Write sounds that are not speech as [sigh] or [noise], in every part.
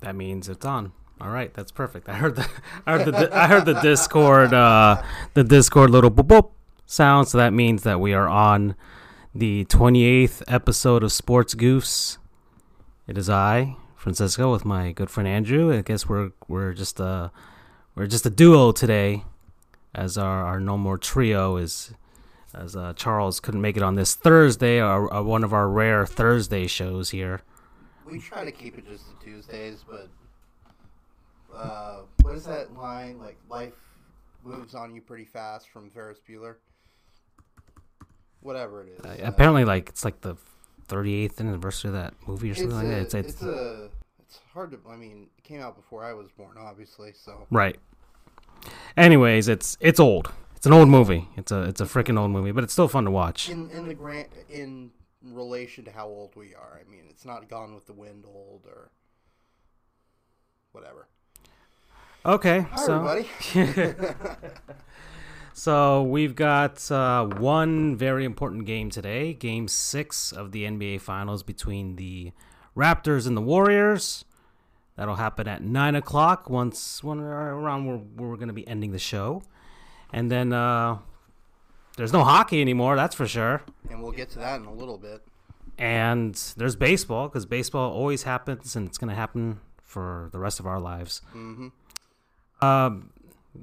That means it's on. All right, that's perfect. I heard the I heard the I heard the Discord uh the Discord little boop boop sound, so that means that we are on the 28th episode of Sports Goofs. It is I, Francisco, with my good friend Andrew. I guess we're we're just a we're just a duo today, as our our no more trio is as uh, Charles couldn't make it on this Thursday, our, our one of our rare Thursday shows here. We try to keep it just to Tuesdays, but uh, what is that line? Like life moves on you pretty fast from Ferris Bueller. Whatever it is. Uh, Uh, apparently, like it's like the 38th anniversary of that movie or something like a, that. It's, it's, it's, a. It's hard to. I mean, it came out before I was born, obviously. So right. Anyways, it's it's old. It's an old movie. It's a it's a freaking old movie, but it's still fun to watch. in in the grant in relation to how old we are, I mean, it's not Gone with the Wind old or whatever. Okay, Hi, so everybody. [laughs] so we've got uh, one very important game today, Game Six of the NBA Finals between the Raptors and the Warriors. That'll happen at nine o'clock. Once when around where, where we're going to be ending the show, and then uh, there's no hockey anymore. That's for sure. and we'll get to that in a little bit. And there's baseball because baseball always happens, and it's going to happen for the rest of our lives. Mm-hmm. Um,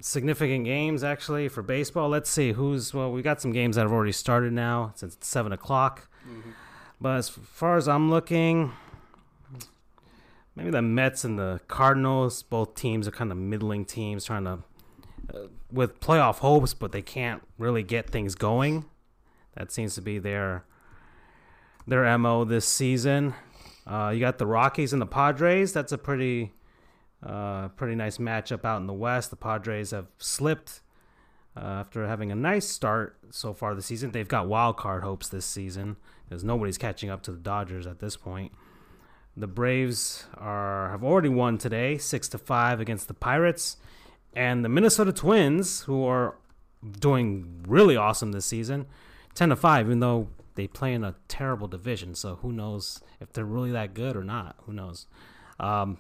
significant games actually for baseball. Let's see who's well. We got some games that have already started now since it's seven o'clock. Mm-hmm. But as far as I'm looking, maybe the Mets and the Cardinals. Both teams are kind of middling teams, trying to uh, with playoff hopes, but they can't really get things going. That seems to be their their mo this season. Uh, you got the Rockies and the Padres. That's a pretty uh, pretty nice matchup out in the West. The Padres have slipped uh, after having a nice start so far this season. They've got wild card hopes this season because nobody's catching up to the Dodgers at this point. The Braves are have already won today, six to five against the Pirates, and the Minnesota Twins, who are doing really awesome this season, ten to five. Even though they play in a terrible division, so who knows if they're really that good or not? Who knows? Um,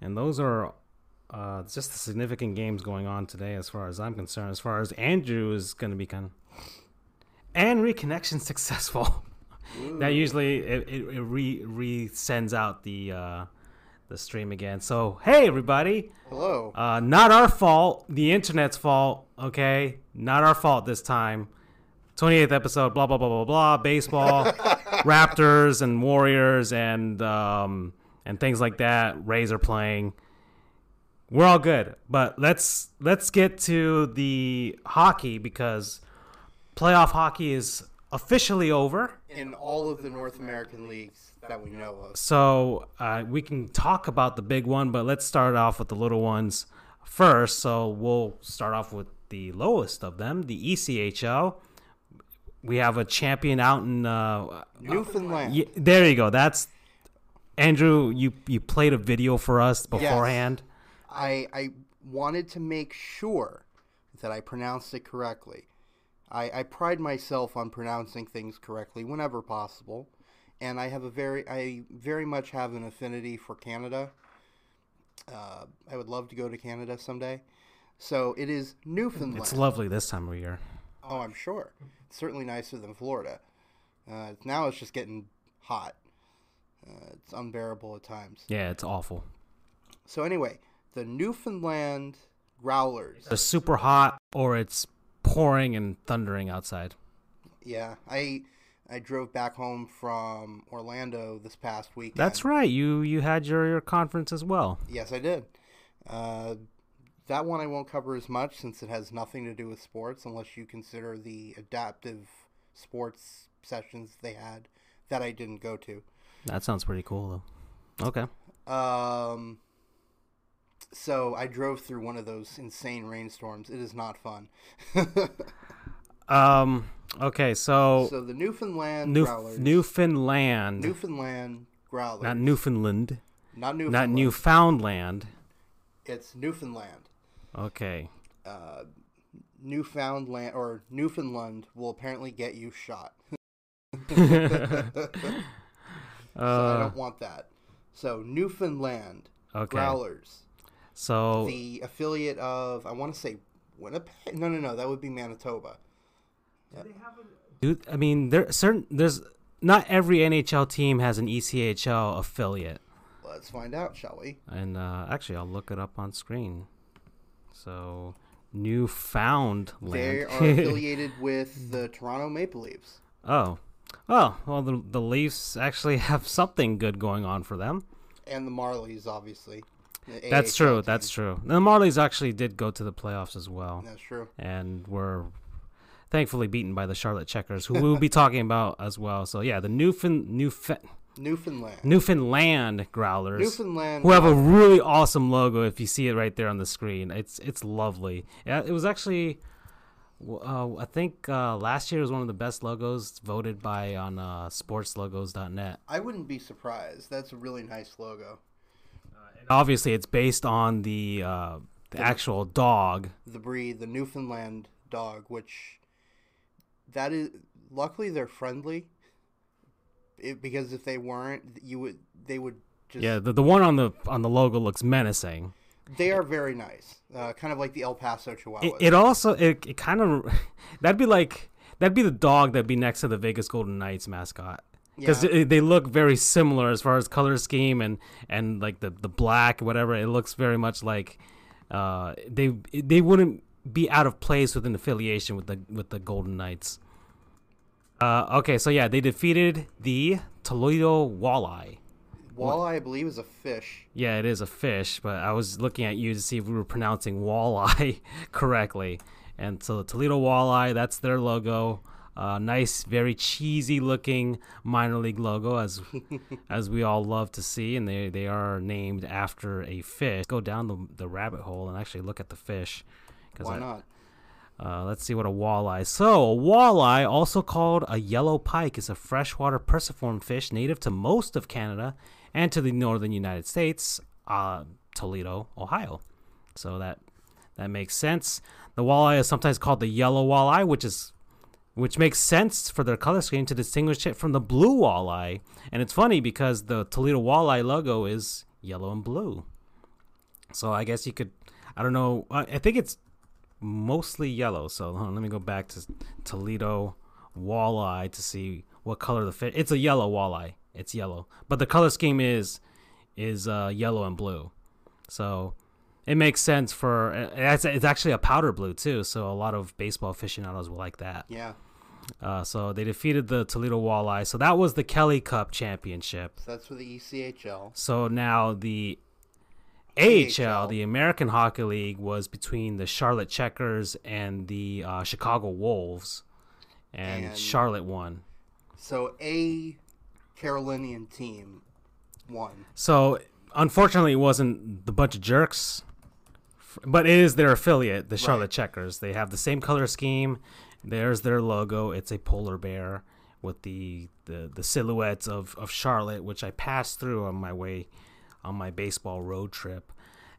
and those are uh, just the significant games going on today, as far as I'm concerned. As far as Andrew is going to be kind of, and reconnection [laughs] successful. that usually it, it, it re re sends out the uh, the stream again. So hey everybody, Hello. uh, not our fault. The internet's fault. Okay, not our fault this time. 28th episode. Blah blah blah blah blah. Baseball, [laughs] Raptors and Warriors and um, and things like that. Rays are playing. We're all good, but let's let's get to the hockey because playoff hockey is officially over. in all of the North American leagues that we know of. So uh, we can talk about the big one, but let's start off with the little ones first. So we'll start off with the lowest of them, the ECHL. We have a champion out in. Uh, Newfoundland. y- there you go. That's Andrew. You you played a video for us beforehand. I I wanted to make sure that I pronounced it correctly. I, I pride myself on pronouncing things correctly whenever possible, and I have a very I very much have an affinity for Canada. Uh, I would love to go to Canada someday. So it is Newfoundland. It's lovely this time of year. Oh, I'm sure. It's certainly nicer than Florida. Uh, now it's just getting hot. Uh, it's unbearable at times. Yeah, it's awful. So anyway, the Newfoundland Growlers. It's super hot, or it's pouring and thundering outside. Yeah, I I drove back home from Orlando this past week. That's right. You you had your, your conference as well. Yes, I did. Uh, that one I won't cover as much since it has nothing to do with sports, unless you consider the adaptive sports sessions they had that I didn't go to. That sounds pretty cool though. Okay. Um, so I drove through one of those insane rainstorms. It is not fun. [laughs] Um. Okay. So, so the Newfoundland New, Growlers, Newfoundland, Newfoundland Growlers, not Newfoundland, not Newfoundland, not Newfoundland. It's Newfoundland. Okay. Uh, Newfoundland or Newfoundland will apparently get you shot. [laughs] so I Uh, don't want that. So Newfoundland Okay. Growlers, So the affiliate of I want to say Winnipeg. No, no, no, that would be Manitoba. Dude, I mean, there certain there's not every NHL team has an ECHL affiliate, Let's find out, shall we? and uh, actually, I'll look it up on screen. So, Newfoundland. They are [laughs] affiliated with the Toronto Maple Leafs. oh, oh, well, the the Leafs actually [laughs] have something good going on for them. and the Marlies, obviously. The That's AHL true. team. That's true. The Marlies actually did go to the playoffs as well, That's true. and were thankfully beaten by the Charlotte Checkers, who we'll be talking about as well. So yeah, the Newfound Newf- Newfoundland. Newfoundland Growlers. Newfoundland. who have a really awesome logo if you see it right there on the screen it's it's lovely yeah it was actually uh, i think uh, last year was one of the best logos voted by on uh, sportslogos.net I wouldn't be surprised. That's a really nice logo. and obviously it's based on the uh, the actual dog The breed, the Newfoundland dog, which that is luckily they're friendly. It, because if they weren't, you would they would just yeah the, the one on the on the logo looks menacing they are very nice. Uh, kind of like the El Paso Chihuahuas. it, it also it, it kind of [laughs] that'd be like that'd be the dog that'd be next to the vegas golden knights mascot because yeah. they look very similar as far as color scheme and and like the the black whatever it looks very much like uh they they wouldn't be out of place with an affiliation with the with the golden knights uh okay so yeah they defeated the toledo walleye Walleye, I believe, is a fish. yeah it is a fish but i was looking at you to see if we were pronouncing walleye [laughs] correctly and so the toledo walleye that's their logo uh, nice, very cheesy looking minor league logo, as [laughs] as we all love to see, and they they are named after a fish. Go down the the rabbit hole and actually look at the fish. 'Cause Why I- not? uh, let's see what a walleye. So, a walleye, also called a yellow pike, is a freshwater perciform fish native to most of Canada and to the northern United States, uh, Toledo, Ohio. So that that makes sense. The walleye is sometimes called the yellow walleye, which is which makes sense for their color scheme to distinguish it from the blue walleye. And it's funny because the Toledo walleye logo is yellow and blue. So I guess you could, I don't know, I I think it's mostly yellow. So on, let me go back to Toledo walleye to see what color the fish. It's a yellow walleye. It's yellow, but the color scheme is is uh, yellow and blue. So it makes sense for it's, it's actually a powder blue too. So a lot of baseball aficionados will like that. Yeah. Uh, so they defeated the Toledo Walleye. So that was the Kelly Cup championship. So that's for the ECHL. So now the AHL, the American Hockey League, was between the Charlotte Checkers and the uh, Chicago Wolves, and, And- Charlotte won. So a Carolinian team won. So unfortunately, it wasn't the bunch of jerks, but it is their affiliate, the Charlotte Right. Checkers. They have the same color scheme. There's their logo. It's a polar bear with the the, the silhouettes of, of Charlotte, which I passed through on my way on my baseball road trip.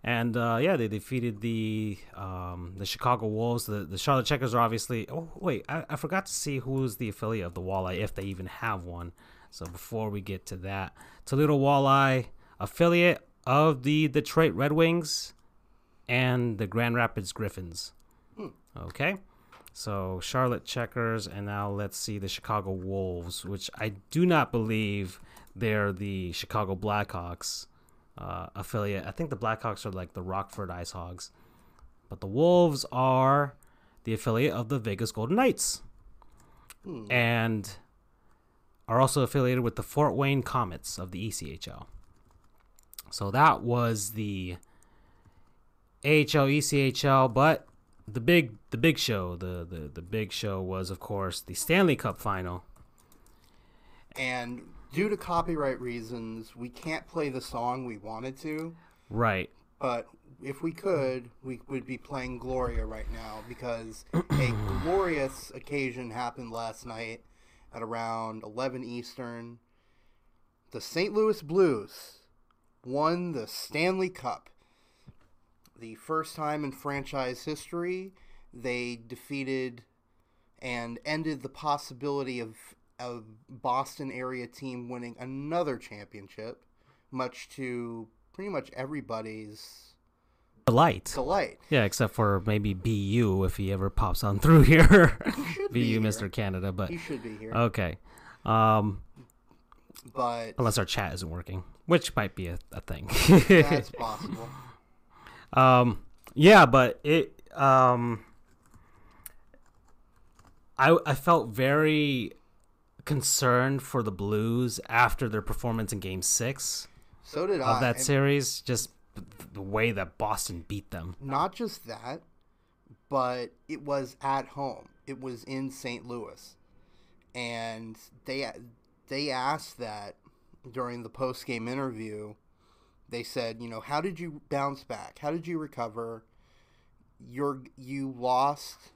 And uh, yeah, they defeated the um, the Chicago Wolves. The, the Charlotte Checkers are obviously. Oh wait, I, I forgot to see who's the affiliate of the Walleye, if they even have one. So before we get to that, Toledo Walleye, affiliate of the Detroit Red Wings and the Grand Rapids Griffins. Okay. So Charlotte Checkers, and now let's see the Chicago Wolves, which I do not believe they're the Chicago Blackhawks uh, affiliate. I think the Blackhawks are like the Rockford Ice Hogs, but the Wolves are the affiliate of the Vegas Golden Knights, Hmm. and are also affiliated with the Fort Wayne Comets of the ECHL. So that was the AHL ECHL, but the big the big show, the, the the big show was of course the Stanley Cup final. And due to copyright reasons, we can't play the song we wanted to. Right. But if we could, we would be playing Gloria right now because a [clears throat] glorious occasion happened last night at around 11 Eastern. The St. Louis Blues won the Stanley Cup. The first time in franchise history, they defeated and ended the possibility of a Boston area team winning another championship, much to pretty much everybody's Delight. delight. Yeah, except for maybe BU if he ever pops on [laughs] through here. be BU, here. Mr. Canada, but He should be here, okay. Um, but unless our chat isn't working, which might be a, a thing. that's [laughs] possible. Um, yeah, but it. Um, I I felt very concerned for the Blues after their performance in Game Six So did of I. that And series. Just the way that Boston beat them. Not just that, but it was at home. It was in St. Louis, and they they asked that during the post game interview. They said, you know, how did you bounce back? How did you recover? You're you lost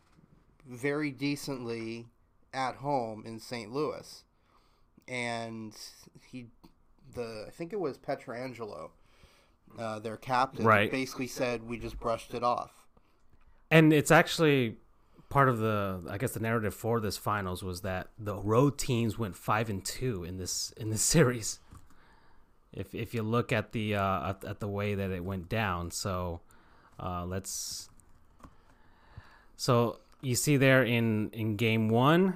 very decently at home in St. Louis, and he, the I think it was Pietrangelo, uh, their captain, Right. basically said we just brushed it off. And it's actually part of the I guess the narrative for this finals was that the road teams went five and two in this in this [laughs] series. If if you look at the uh, at, at the way that it went down, so uh, let's. So you see there in in game one,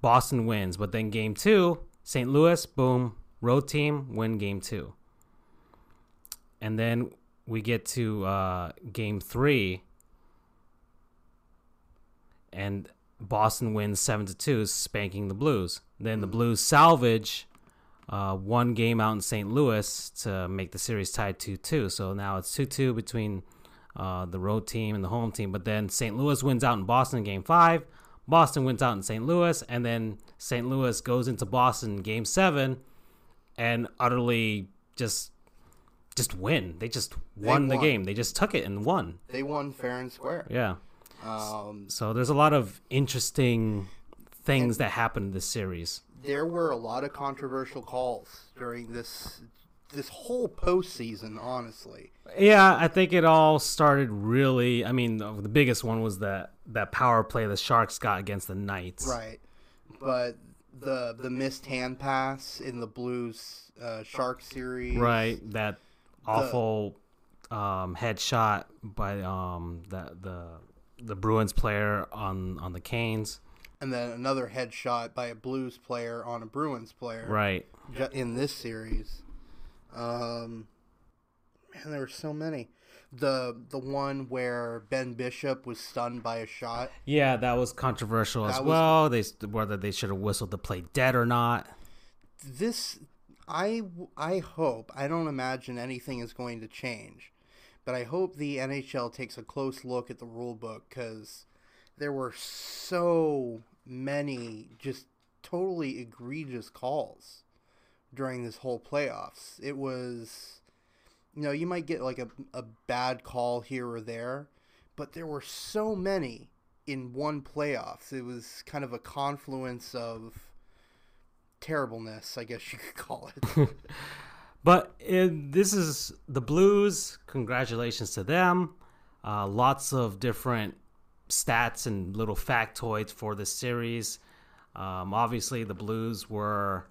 Boston wins, but then game two, St. Louis, boom, road team win game two, and then we get to uh, game three, and Boston wins seven to two, spanking the Blues. Then the Blues salvage uh, one game out in St. Louis to make the series tied two two. So now it's two two between uh, the road team and the home team. But then St. Louis wins out in Boston in game five. Boston wins out in St. Louis, and then St. Louis goes into Boston in game seven and utterly just just win. They just won the won. game. They just took it and won. They won fair and square. Yeah. Um, So there's a lot of interesting things that happened in this series. there were a lot of controversial calls during this this whole postseason. Honestly, Yeah, I think it all started really. I mean, the the biggest one was that that power play the Sharks got against the Knights. right? But the the missed hand pass in the Blues uh, Shark series, Right. That awful um, headshot by um, the the the Bruins player on on the Canes. and then another headshot by a Blues player on a Bruins player, Right. in this series. Um, man, there were so many. The the one where Ben Bishop was stunned by a shot. Yeah, that was controversial as was- well. They whether they should have whistled the play dead or not. this I I hope I don't imagine anything is going to change, but I hope the NHL takes a close look at the rule book because there were so many just totally egregious calls during this whole playoffs. It was, you know, you might get like a a bad call here or there, but there were so many in one playoffs. It was kind of a confluence of terribleness, I guess you could call it. [laughs] But this is the Blues. Congratulations to them. Uh, lots of different stats and little factoids for this series. Um, obviously, the Blues were.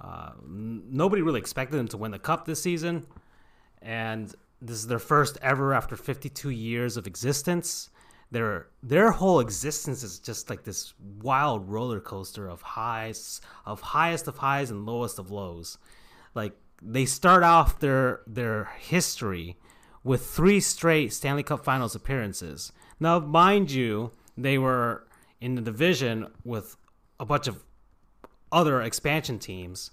Uh, nobody really expected them to win the cup this season. And this is their first ever after 52 years of existence. Their their whole existence is just like this wild roller coaster of highs, of highest of highs and lowest of lows. Like they start off their their history with three straight Stanley Cup Finals appearances. Now, mind you, they were in the division with a bunch of other expansion teams.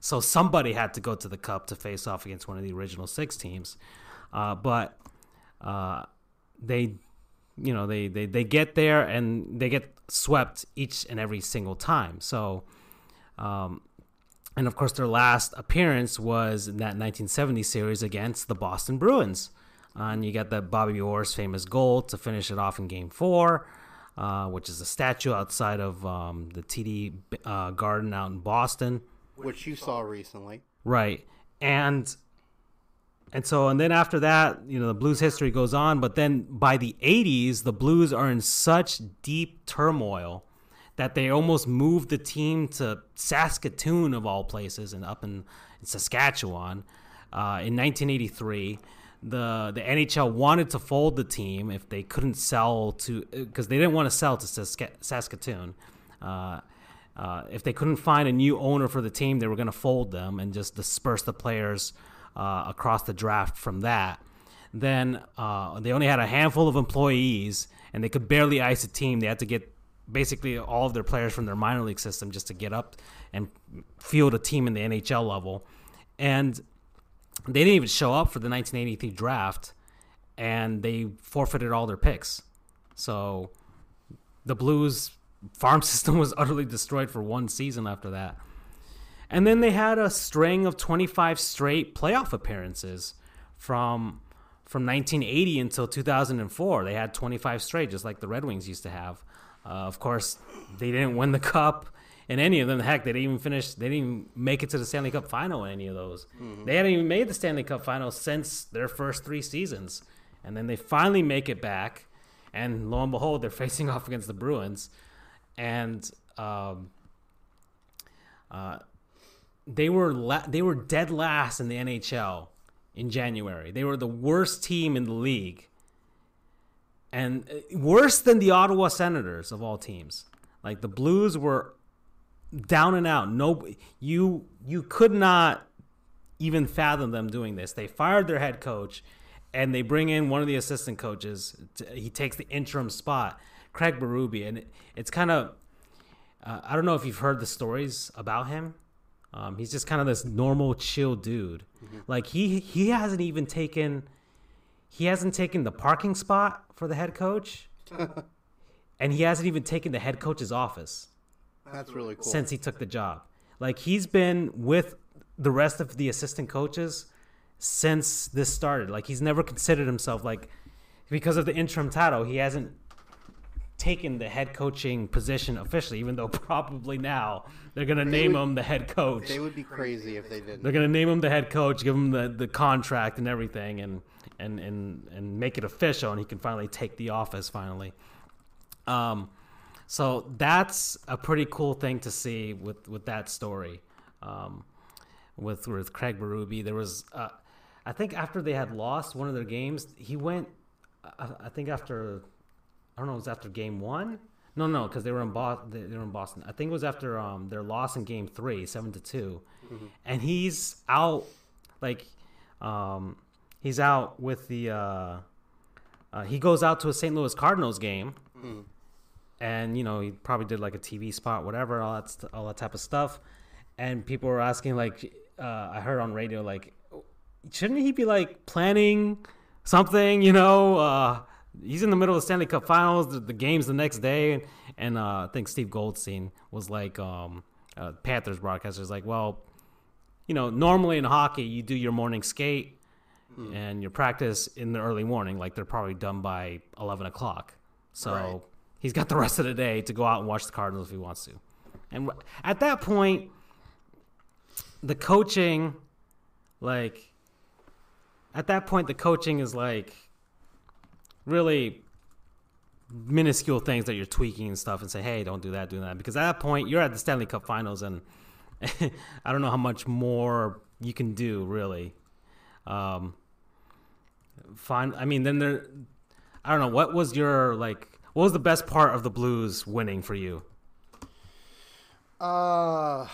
So somebody had to go to the cup to face off against one of the original six teams. Uh, but uh, they, you know, they, they, they get there and they get swept each and every single time. So, um, and of course, their last appearance was in that 1970 series against the Boston Bruins. Uh, and you got that Bobby Orr's famous goal to finish it off in game four, uh, which is a statue outside of um, the TD uh, Garden out in Boston. which you saw recently. Right. And and so and then after that, you know, the blues history goes on, but then by the 80s, the blues are in such deep turmoil that they almost moved the team to Saskatoon of all places and up in, in Saskatchewan uh, in 1983. The the NHL wanted to fold the team if they couldn't sell to because they didn't want to sell to Sask- Saskatoon. Uh, uh, if they couldn't find a new owner for the team, they were going to fold them and just disperse the players uh, across the draft from that. Then uh, they only had a handful of employees and they could barely ice a team. They had to get basically all of their players from their minor league system just to get up and field a team in the NHL level. And they didn't even show up for the 1983 draft and they forfeited all their picks. So the Blues farm [laughs] system was utterly destroyed for one season after that. And then they had a string of 25 straight playoff appearances from from 1980 until 2004. They had 25 straight, just like the Red Wings used to have. Uh, of course, they didn't win the [laughs] cup in any of them. Heck, they didn't even finish. They didn't even make it to the Stanley Cup final in any of those. Mm-hmm. They hadn't even made the Stanley Cup final since their first three seasons, and then they finally make it back. And lo and behold, they're [laughs] facing off against the Bruins and um, uh, they were la- they were dead last in the NHL in January. They were the worst team in the league, and uh, worse than the Ottawa Senators of all teams. Like the Blues were down and out. No, you you could not even fathom them doing this. They fired their head coach, and they bring in one of the assistant coaches. To, he takes the interim spot Craig Berube, and it, it's kind of uh, I don't know if you've heard the stories about him. Um, he's just kind of this normal, chill dude. Mm-hmm. Like he he hasn't even taken he hasn't taken the parking spot for the head coach, [laughs] and he hasn't even taken the head coach's office. That's really cool. Since he took the job, like he's been with the rest of the assistant coaches since this started. Like he's never considered himself like because of the interim title, he hasn't taken the head coaching position officially, even though [laughs] probably now they're going to name would, him the head coach. They would be crazy if they didn't. They're going to name him the head coach, give him the, the contract and everything, and, and, and, and make it official, and he can finally take the office finally. Um, so that's a pretty cool thing to see with, with that story. Um, with with Craig Berube, there was, uh, I think after they had lost one of their games, he went. I, I think after I don't know, it was after game one. No, no, because they were in Boston. They were in Boston. I think it was after um, their loss in Game Three, seven to 2 mm-hmm. and he's out, like, um, he's out with the. Uh, uh, he goes out to a St. Louis Cardinals game, mm-hmm. And you know he probably did like a TV spot, whatever, all that, st- all that type of stuff. And people were asking, like, uh, I heard on radio, like, shouldn't he be like planning something, you know? Uh, he's in the middle of the Stanley Cup Finals. The, the game's the next day, and uh, I think Steve Goldstein was like, um, uh, Panthers broadcaster is like, well, you know, normally in hockey you do your morning skate hmm. and your practice in the early morning. Like they're probably done by eleven o'clock. So right. He's got the rest of the day to go out and watch the Cardinals if he wants to. And at that point, the coaching, like, at that point, the coaching is like really minuscule things that you're tweaking and stuff and say, hey, don't do that, do that. Because at that point, you're at the Stanley Cup finals and [laughs] I don't know how much more you can do, really. Um, fine. I mean, then there, I don't know. What was your, like, what was the best part of the Blues winning for you? Uh,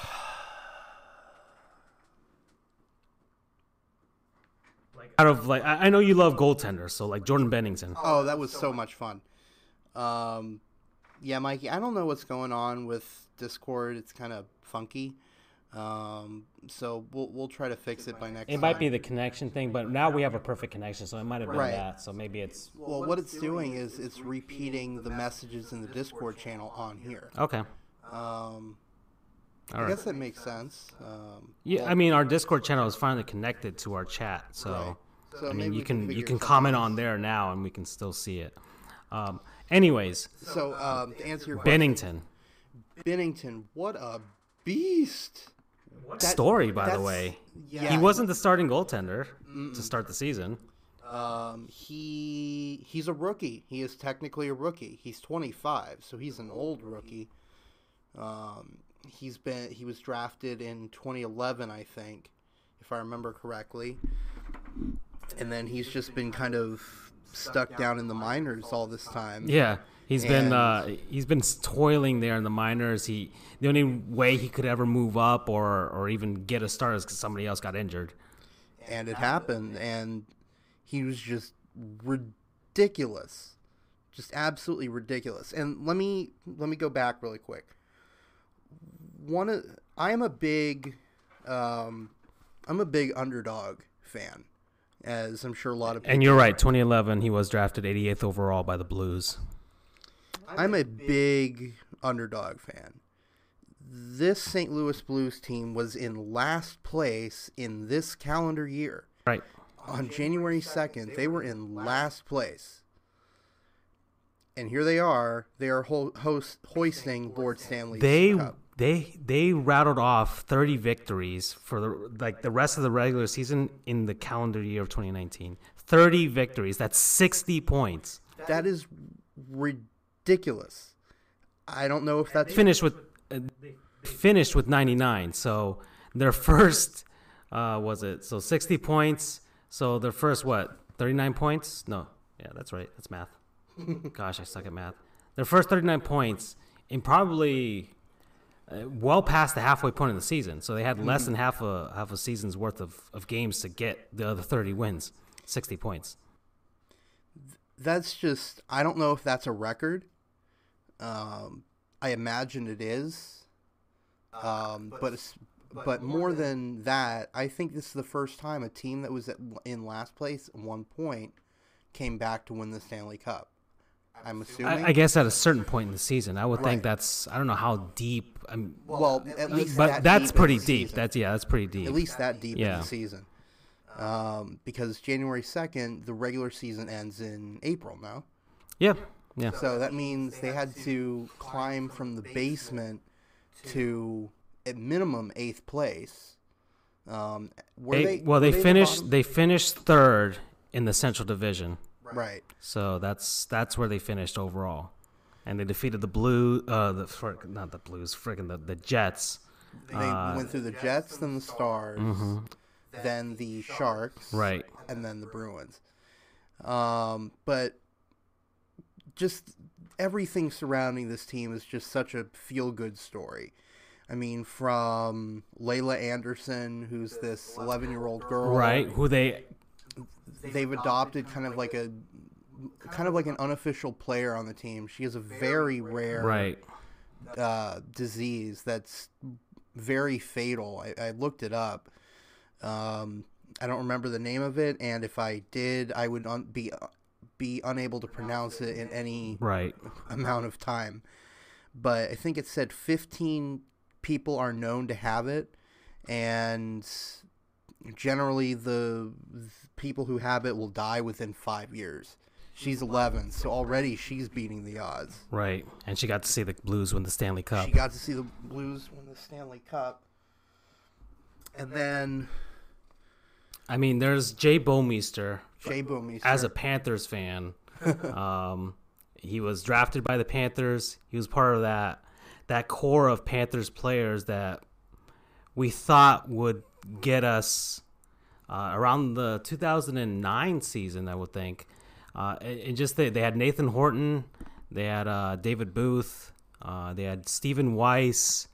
out of like I, know you love goaltenders, so like Jordan Binnington. Oh, that was so much fun. Um, yeah, Mikey. I don't know what's going on with Discord. It's kind of funky. Um, so we'll we'll try to fix it by next. It time. might be the connection thing, but now we have a perfect connection, so it might have been right. that. So maybe it's. Well, what it's doing is it's repeating the messages in the Discord channel on here. Okay. Um, I right. guess that makes sense. Um, yeah, I mean, our Discord channel is finally connected to our chat, so right. So I mean, you can you can comment on there now, and we can still see it. Um, anyways, so um, to answer your question, Binnington. Binnington, what a beast! What that, story, by the way. Yeah, he wasn't the starting goaltender mm-mm. to start the season. Um, he he's a rookie. He is technically a rookie. He's 25, so he's an old rookie. Um, he's been he was drafted in 2011, I think, if I remember correctly. And then he's just been kind of stuck down in the minors all this time. Yeah, he's been uh, he's been toiling there in the minors. He the only way he could ever move up or or even get a start is because somebody else got injured. and it happened and he was just ridiculous just absolutely ridiculous and let me let me go back really quick one of i am a big um i'm a big underdog fan as i'm sure a lot of people And you're right, 2011 he was drafted 88th overall by the Blues. I'm a big underdog fan this st louis blues team was in last place in this calendar year Right. on January 2nd, they were in last place. And here they are. They are ho- host- hoisting Lord Stanley's They Cup. they they rattled off 30 victories for the like the rest of the regular season in the calendar year of 2019. 30 victories. That's 60 points. That is ridiculous. I don't know if that's Finished with uh, finished with 99. So their first uh was it? So 60 points. So their first what? 39 points? No. Yeah, that's right. That's math. [laughs] Gosh, I suck at math. Their first 39 points in probably uh, well past the halfway point of the season. So they had less than half a half a season's worth of, of games to get the other 30 wins, 60 points. that's just I don't know if that's a record. Um, I imagine it is. Um, but it's, but more than that, I think this is the first time a team that was at, in last place at one point came back to win the Stanley Cup. I'm assuming. I, I guess at a certain point in the season, I would think that's I don't know how deep. I'm, well, at least but that that's deep pretty deep. season. That's yeah, that's pretty deep. at least that deep in Yeah. the season. Um, because January second, the regular season ends in April now. yeah, yeah. So that means they had to climb from the basement to at minimum eighth place. Um, were They, they, well, were they the finished bottom? they finished third in the Central Division, right. so that's that's where they finished overall, and they defeated the Blue, uh, the frick- not the Blues, friggin' the the Jets. They Uh, went through the Jets, then the Stars, then the Sharks, mm-hmm. Right. and then the Bruins. Um, but just everything surrounding this team is just such a feel good story. I mean, from Laila Anderson, who's this 11 year old girl, Right, who they They've adopted kind of like a kind of like an unofficial player on the team. She has a very rare right. uh, disease that's very fatal. I, I looked it up. Um, I don't remember the name of it, and if I did, I would un- be be unable to pronounce it in any Right. amount of time. But I think it said 15 people are known to have it, and generally the people who have it will die within five years. She's 11, so already she's beating the odds. Right. And she got to see the Blues win the Stanley Cup. She got to see the Blues win the Stanley Cup. And then I mean, there's Jay Bouwmeester As a Panthers fan. [laughs] um, he was drafted by the Panthers. He was part of that that core of Panthers players that we thought would get us uh, around the 2009 season. I would think, uh, and, and just they, they had Nathan Horton, they had uh, David Booth, uh, they had Stephen Weiss,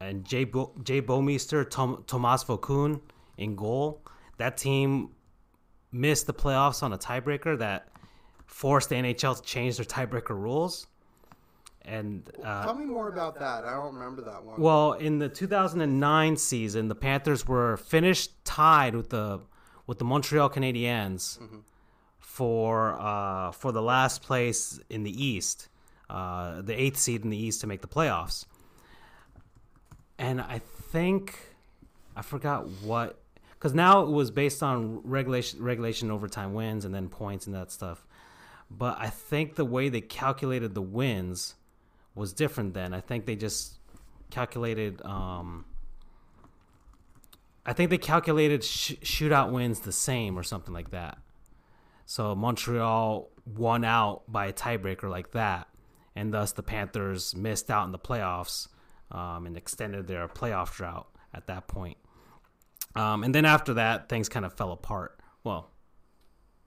and Jay Bo- Jay Bouwmeester, Tom- Tomas Vokoun in goal. That team missed the playoffs on a tiebreaker that forced the NHL to change their tiebreaker rules. And uh, Tell me more about that. I don't remember that one. well, in the 2009 season, the Panthers were finished tied with the with the Montreal Canadiens for uh, for the last place in the East, uh, the eighth seed in the East to make the playoffs. And I think I forgot what because now it was based on regulation regulation overtime wins and then points and that stuff. But I think the way they calculated the wins was different then. I think they just calculated. Um, I think they calculated sh- shootout wins the same or something like that. So Montreal won out by a tiebreaker like that, and thus the Panthers missed out in the playoffs um, and extended their playoff drought at that point. Um, and then after that, things kind of fell apart. Well,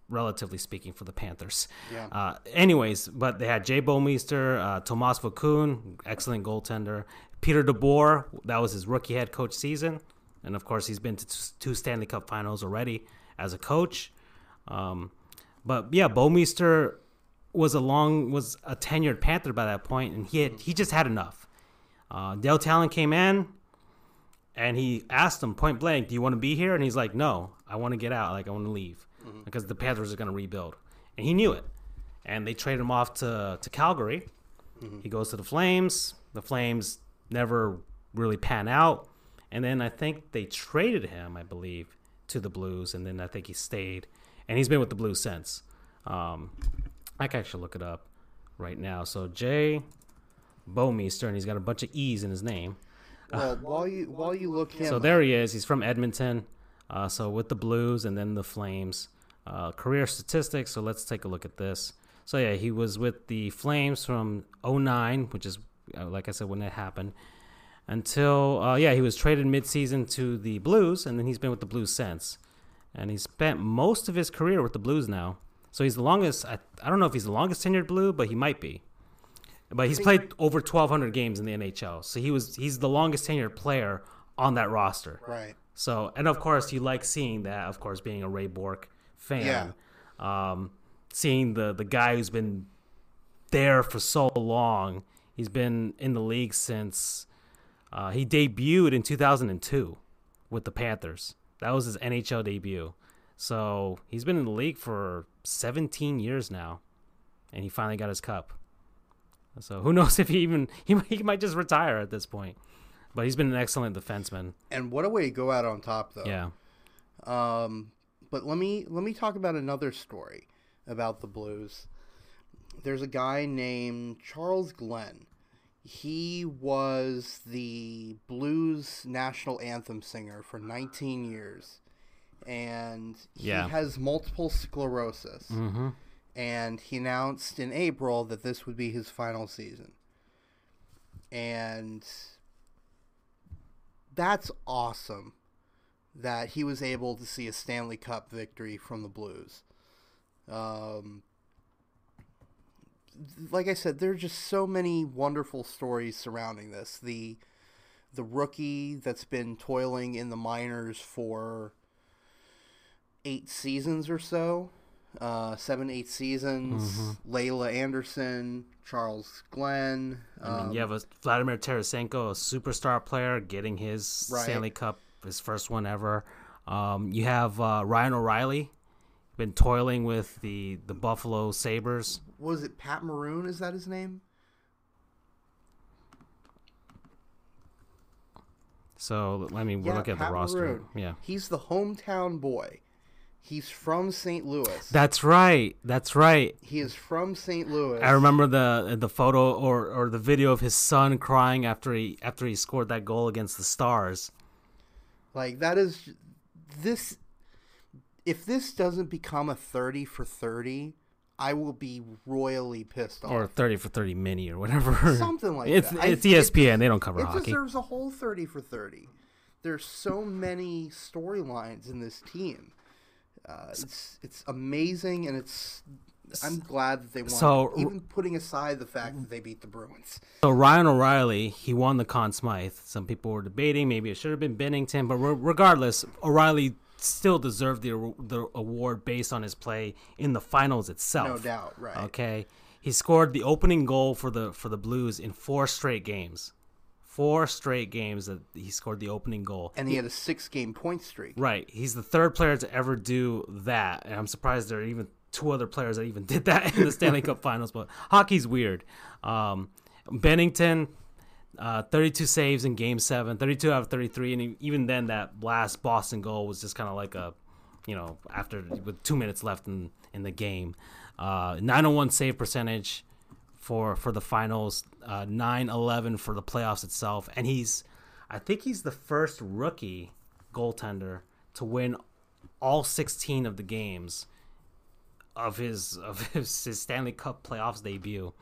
relatively speaking, for the Panthers. Yeah. Uh, anyways, but they had Jay Bouwmeester, uh, Tomas Vokoun, excellent goaltender. Peter DeBoer, that was his rookie head coach season. And of course, he's been to two Stanley Cup finals already as a coach. Um, but yeah, Bouwmeester was a long, was a tenured Panther by that point, and he had, he just had enough. Uh, Dale Tallon came in, and he asked him point blank, "Do you want to be here?" And he's like, "No, I want to get out. Like I want to leave because the Panthers are going to rebuild." And he knew it. And they traded him off to to Calgary. He goes to the Flames. The Flames never really pan out. And then I think they traded him, I believe, to the Blues. And then I think he stayed, and he's been with the Blues since. Um, I can actually look it up right now. So Jay Bouwmeester, and he's got a bunch of E's in his name. Well, while you while you look him So there he is. He's from Edmonton. Uh, so with the Blues and then the Flames. Uh, career statistics. So let's take a look at this. So yeah, he was with the Flames from 09, which is uh, like I said when that happened, until uh, yeah he was traded midseason to the Blues, and then he's been with the Blues since. And he spent most of his career with the Blues now. So he's the longest. I, I don't know if he's the longest tenured Blue, but he might be. But he's played over 1,200 games in the NHL. So he was he's the longest tenured player on that roster. right. So, and of course, you like seeing that. Of course, being a Ray Bourque fan, um, seeing the the guy who's been there for so long. He's been in the league since uh, he debuted in 2002 with the Panthers. That was his NHL debut. So he's been in the league for 17 years now, and he finally got his cup. So who knows [laughs] if he even he might, he might just retire at this point. But he's been an excellent defenseman. And what a way to go out on top, though. Yeah. Um, but let me let me talk about another story about the Blues. There's a guy named Charles Glenn. He was the Blues national anthem singer for 19 years, and he Yeah. has multiple sclerosis. Mm-hmm. And he announced in April that this would be his final season. And that's awesome that he was able to see a Stanley Cup victory from the Blues. Um, like I said, there are just so many wonderful stories surrounding this. The the rookie that's been toiling in the minors for eight seasons or so, uh, seven, eight seasons. Laila Anderson, Charles Glenn. I mean, um, you have a Vladimir Tarasenko, a superstar player, getting his Right. Stanley Cup, his first one ever. Um, you have uh, Ryan O'Reilly, been toiling with the the Buffalo Sabres. was it Pat Maroon? Is that his name? So mean, we're Yeah, looking at Pat the roster. Maroon. Yeah, He's the hometown boy. He's from St. Louis. that's right. That's right. he is from St. Louis. I remember the the photo or, or the video of his son crying after he after he scored that goal against the Stars. Like that is this. If this doesn't become a thirty for thirty, I will be royally pissed off. Or thirty for thirty mini or whatever. Something like it's that. I it's think ESPN. they don't cover it hockey. It deserves a whole thirty for thirty. There's so many storylines in this team. Uh, it's it's amazing, and it's. I'm glad that they won. So- even putting aside the fact that they beat the Bruins. So Ryan O'Reilly, he won the Conn Smythe. Some people were debating maybe it should have been Binnington, but re- regardless, O'Reilly still deserved the the award based on his play in the finals itself. No doubt, right? Okay, he scored the opening goal for the for the Blues in four straight games. Four straight games that he scored the opening goal. And he had a six-game point streak. Right. He's the third player to ever do that. And I'm surprised there are even two other players that even [laughs] did that in the Stanley Cup finals. But hockey's weird. Um, Binnington, uh, 32 saves in game seven, 32 out of 33. And even then, that last Boston goal was just kind of like a, you know, after with two minutes left in, in the game. Uh, 901 save percentage for for the finals, uh, 911 for the playoffs itself. And he's, I think he's the first rookie goaltender to win all 16 of the games of his of his, his Stanley Cup playoffs debut.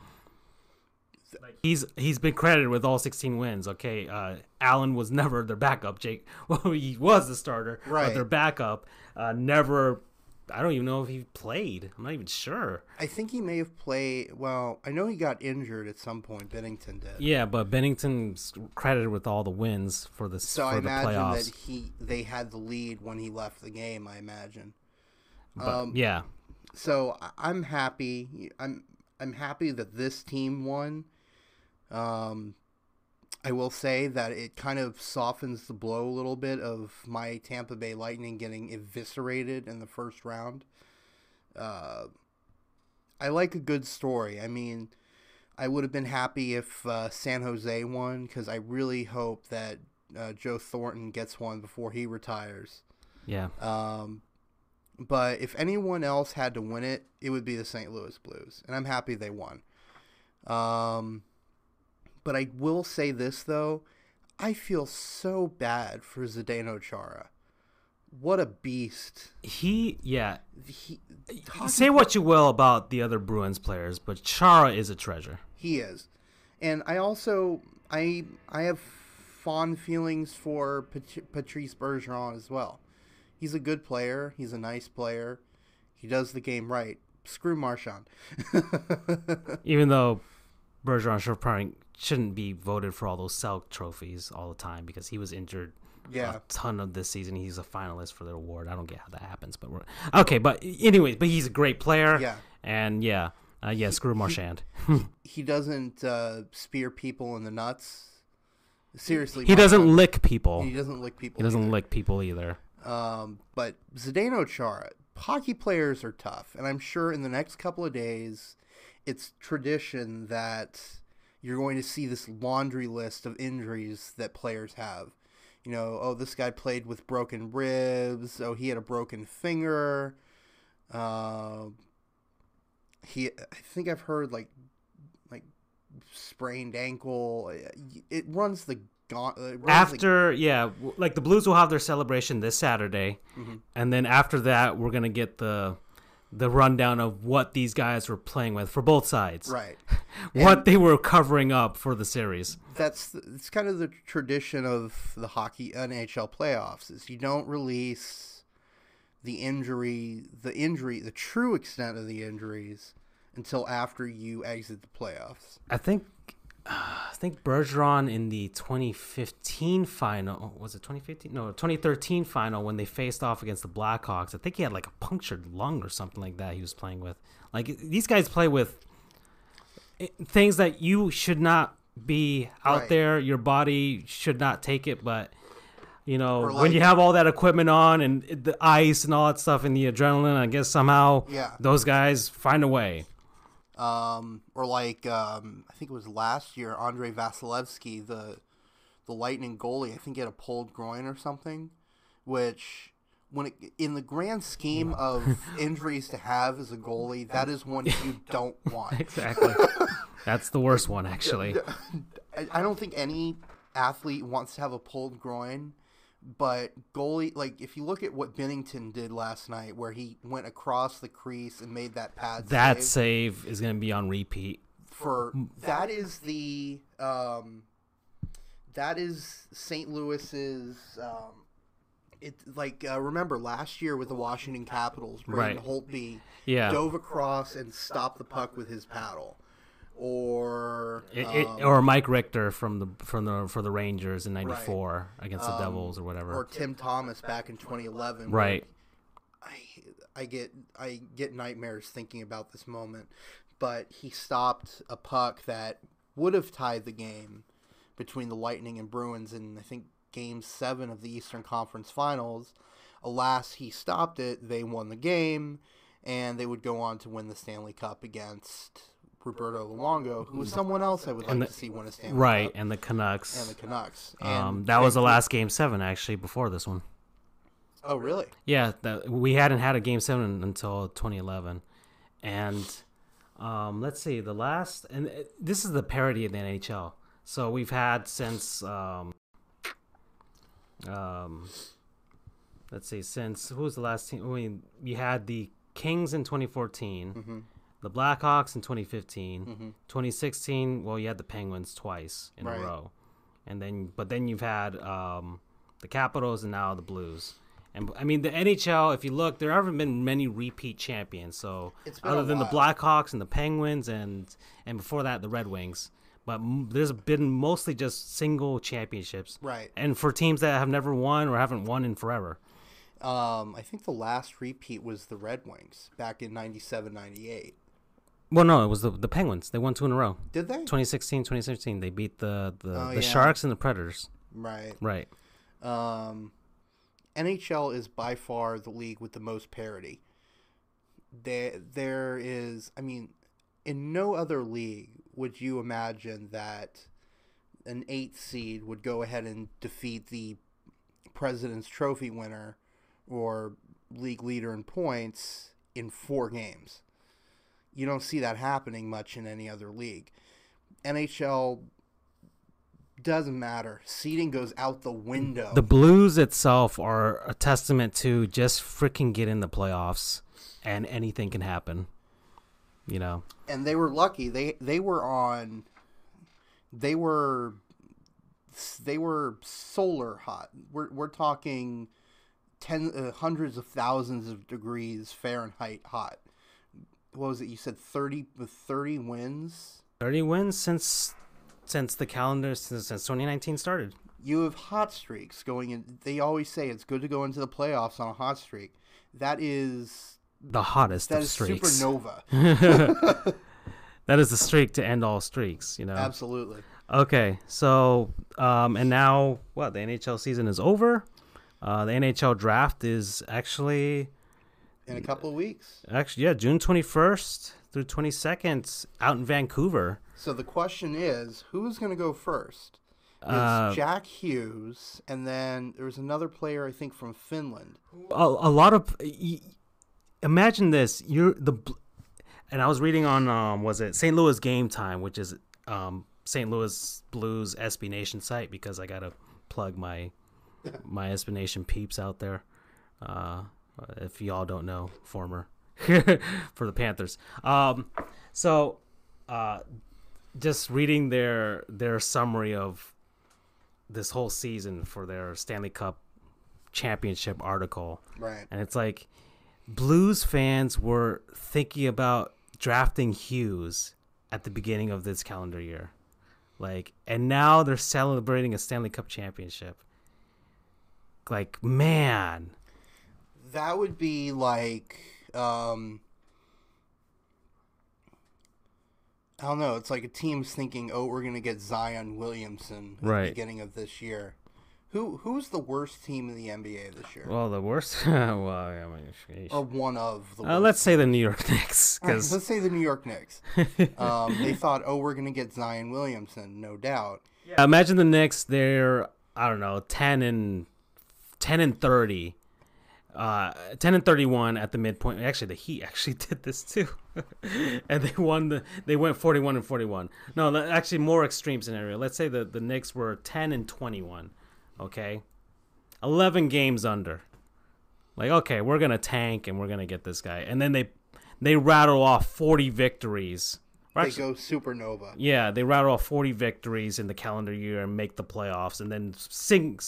he's he's been credited with all 16 wins. Okay, uh, Allen was [laughs] never their backup. Jake, [laughs] well, he was the starter, Right. but their backup uh, never. I don't even know if he played. I'm not even sure. I think he may have played. Well, I know he got injured at some point. Binnington did. Yeah, but Binnington's credited with all the wins for the So for I the imagine playoffs. that he they had the lead when he left the game. I imagine. But, um, yeah, So I'm happy. I'm I'm happy that this team won. Um, I will say that it kind of softens the blow a little bit of my Tampa Bay Lightning getting eviscerated in the first round. Uh, I like a good story. I mean, I would have been happy if uh, San Jose won because I really hope that uh, Joe Thornton gets one before he retires. yeah. Um, but if anyone else had to win it, it would be the St. Louis Blues, and I'm happy they won. Um, but I will say this though, I feel so bad for Zdeno Chara. What a beast! He yeah. He, Say what you will about the other Bruins players, but Chara is a treasure. he is, and I also I I have fond feelings for Pat- Patrice Bergeron as well. He's a good player. He's a nice player. He does the game right. Screw Marchand. [laughs] Even though Bergeron should probably shouldn't be voted for all those Selke trophies all the time because he was injured Yeah. a ton of this season. He's a finalist for the award. I don't get how that happens, but we're okay. But anyways, but he's a great player. Yeah. and yeah, uh, yeah. Screw Marchand. [laughs] he doesn't uh, spear people in the nuts. Seriously, he doesn't lick people. He doesn't lick people. He doesn't either. lick people either. Um, but Zdeno Chara, hockey players are tough, and I'm sure in the next couple of days, it's tradition that you're going to see this laundry list of injuries that players have. You know, oh, this guy played with broken ribs. Oh, he had a broken finger. Uh, he, I think I've heard like, like sprained ankle. It runs the gaunt. It runs the After yeah, like the Blues will have their celebration this Saturday, Mm-hmm. and then after that, we're gonna get the the rundown of what these guys were playing with for both sides. right. [laughs] What they were covering up for the series. that's it's kind of the tradition of the hockey NHL playoffs is you don't release the injury the injury the true extent of the injuries until after you exit the playoffs. I think I think Bergeron in the 2015 final was it 2015? No, 2013 final when they faced off against the Blackhawks. I think he had like a punctured lung or something like that. He was playing with. Like these guys play with eh, things that you should not be out Right. there. Your body should not take it, but. You know, Or when you have all that equipment on and the ice and all that stuff and the adrenaline, I guess somehow Yeah. those guys find a way. Um, or like um, I think it was last year Andrei Vasilevskiy the the Lightning goalie I think he had a pulled groin or something which when it, in the grand scheme of [laughs] injuries to have as a goalie that is one you [laughs] don't want. Exactly. That's the worst one, actually. [laughs] I, I don't think any athlete wants to have a pulled groin, but goalie, like if you look at what Binnington did last night, where he went across the crease and made that pad That save, save is going to be on repeat. for that is the um, that is St. Louis's. Um, it like uh, remember last year with the Washington Capitals, Braden Right. Holtby Yeah. dove across and stopped the puck with his paddle, or It, it, um, or Mike Richter from the from the for the Rangers in '94 against the Devils or whatever. or Tim Thomas back in 2011. right. I I get I get nightmares thinking about this moment, but he stopped a puck that would have tied the game between the Lightning and Bruins in I think Game Seven of the Eastern Conference Finals. Alas, he stopped it. They won the game, and they would go on to win the Stanley Cup against Roberto Luongo, who was someone else I would like the- to see win a Stanley Right, Cup, and the Canucks. and the Canucks. um, that was the last game seven actually before this one. Oh, really? Yeah, that, we hadn't had a game seven until 2011, and um, let's see, the last and this is the parody of the NHL. So we've had since um, um, let's see, since who was the last team? I mean, you had the Kings in 2014, the Blackhawks in 2015. 2016, well, you had the Penguins twice in Right. a row, and then but then you've had um, the Capitals and now the Blues. And I mean the NHL. If you look, there haven't been many repeat champions. So other than the. Blackhawks and the Penguins, and and before that the Red Wings. But m- there's been mostly just single championships. Right. And for teams that have never won or haven't won in forever. Um, I think the last repeat was the Red Wings back in 97, 98. Well, no, it was the the Penguins. They won two in a row. Did they? 2016, 2017. They beat the the, Oh, the yeah. Sharks and the Predators. Right. Right. Um, NHL is by far the league with the most parity. There, there is. I mean, in no other league would you imagine that an eighth seed would go ahead and defeat the President's Trophy winner or league leader in points in four games. You don't see that happening much in any other league. NHL doesn't matter. Seeding goes out the window. The Blues itself are a testament to just freaking get in the playoffs, and anything can happen. You know. and they were lucky. They they were on. They were. They were solar hot. We're we're talking, ten uh, hundreds of thousands of degrees Fahrenheit hot. What was it? You said 30, 30 wins. 30 wins since since the calendar since, since 2019 started. You have hot streaks going in. They always say it's good to go into the playoffs on a hot streak. That is The hottest that of is streaks. supernova. [laughs] [laughs] That is the streak to end all streaks, you know. Absolutely. Okay, so um, and now what? The NHL season is over. Uh, the NHL draft is actually In a couple of weeks. actually yeah June twenty first through twenty second out in Vancouver. So the question is, who's going to go first? It's Uh, Jack Hughes, and then there was another player I think from Finland. a, a lot of y- imagine this you're the and i was reading on um was it st louis game time which is um st louis blues sb nation site because i gotta plug my [laughs] my sb nation peeps out there uh if y'all don't know former [laughs] for the panthers um so uh just reading their their summary of this whole season for their stanley cup championship article Right. and it's like Blues fans were thinking about drafting Hughes at the beginning of this calendar year. Like and now they're celebrating a Stanley Cup championship. Like, man. That would be like, um, I don't know. It's like a team's thinking, "Oh, we're going to get Zion Williamson at Right. the beginning of this year." Who who's the worst team in the NBA this year, Well, the worst. [laughs] well, I mean, sheesh. or one of the? Uh, let's say the New York Knicks, All right, because let's say the New York Knicks. um, they thought, "Oh, we're going to get Zion Williamson, no doubt." imagine the Knicks. They're I don't know, ten and ten and thirty, uh, ten and thirty-one at the midpoint. Actually, the Heat actually [laughs] did this too, [laughs] and they won the. They went forty-one and forty-one. No, actually, more extreme scenario. Let's say the the Knicks were ten and twenty-one. Okay, eleven games under. Like, okay, we're gonna tank and we're gonna get this guy, and then they they rattle off forty victories. Or They go supernova. yeah, they rattle off 40 victories in the calendar year and make the playoffs, and then sing,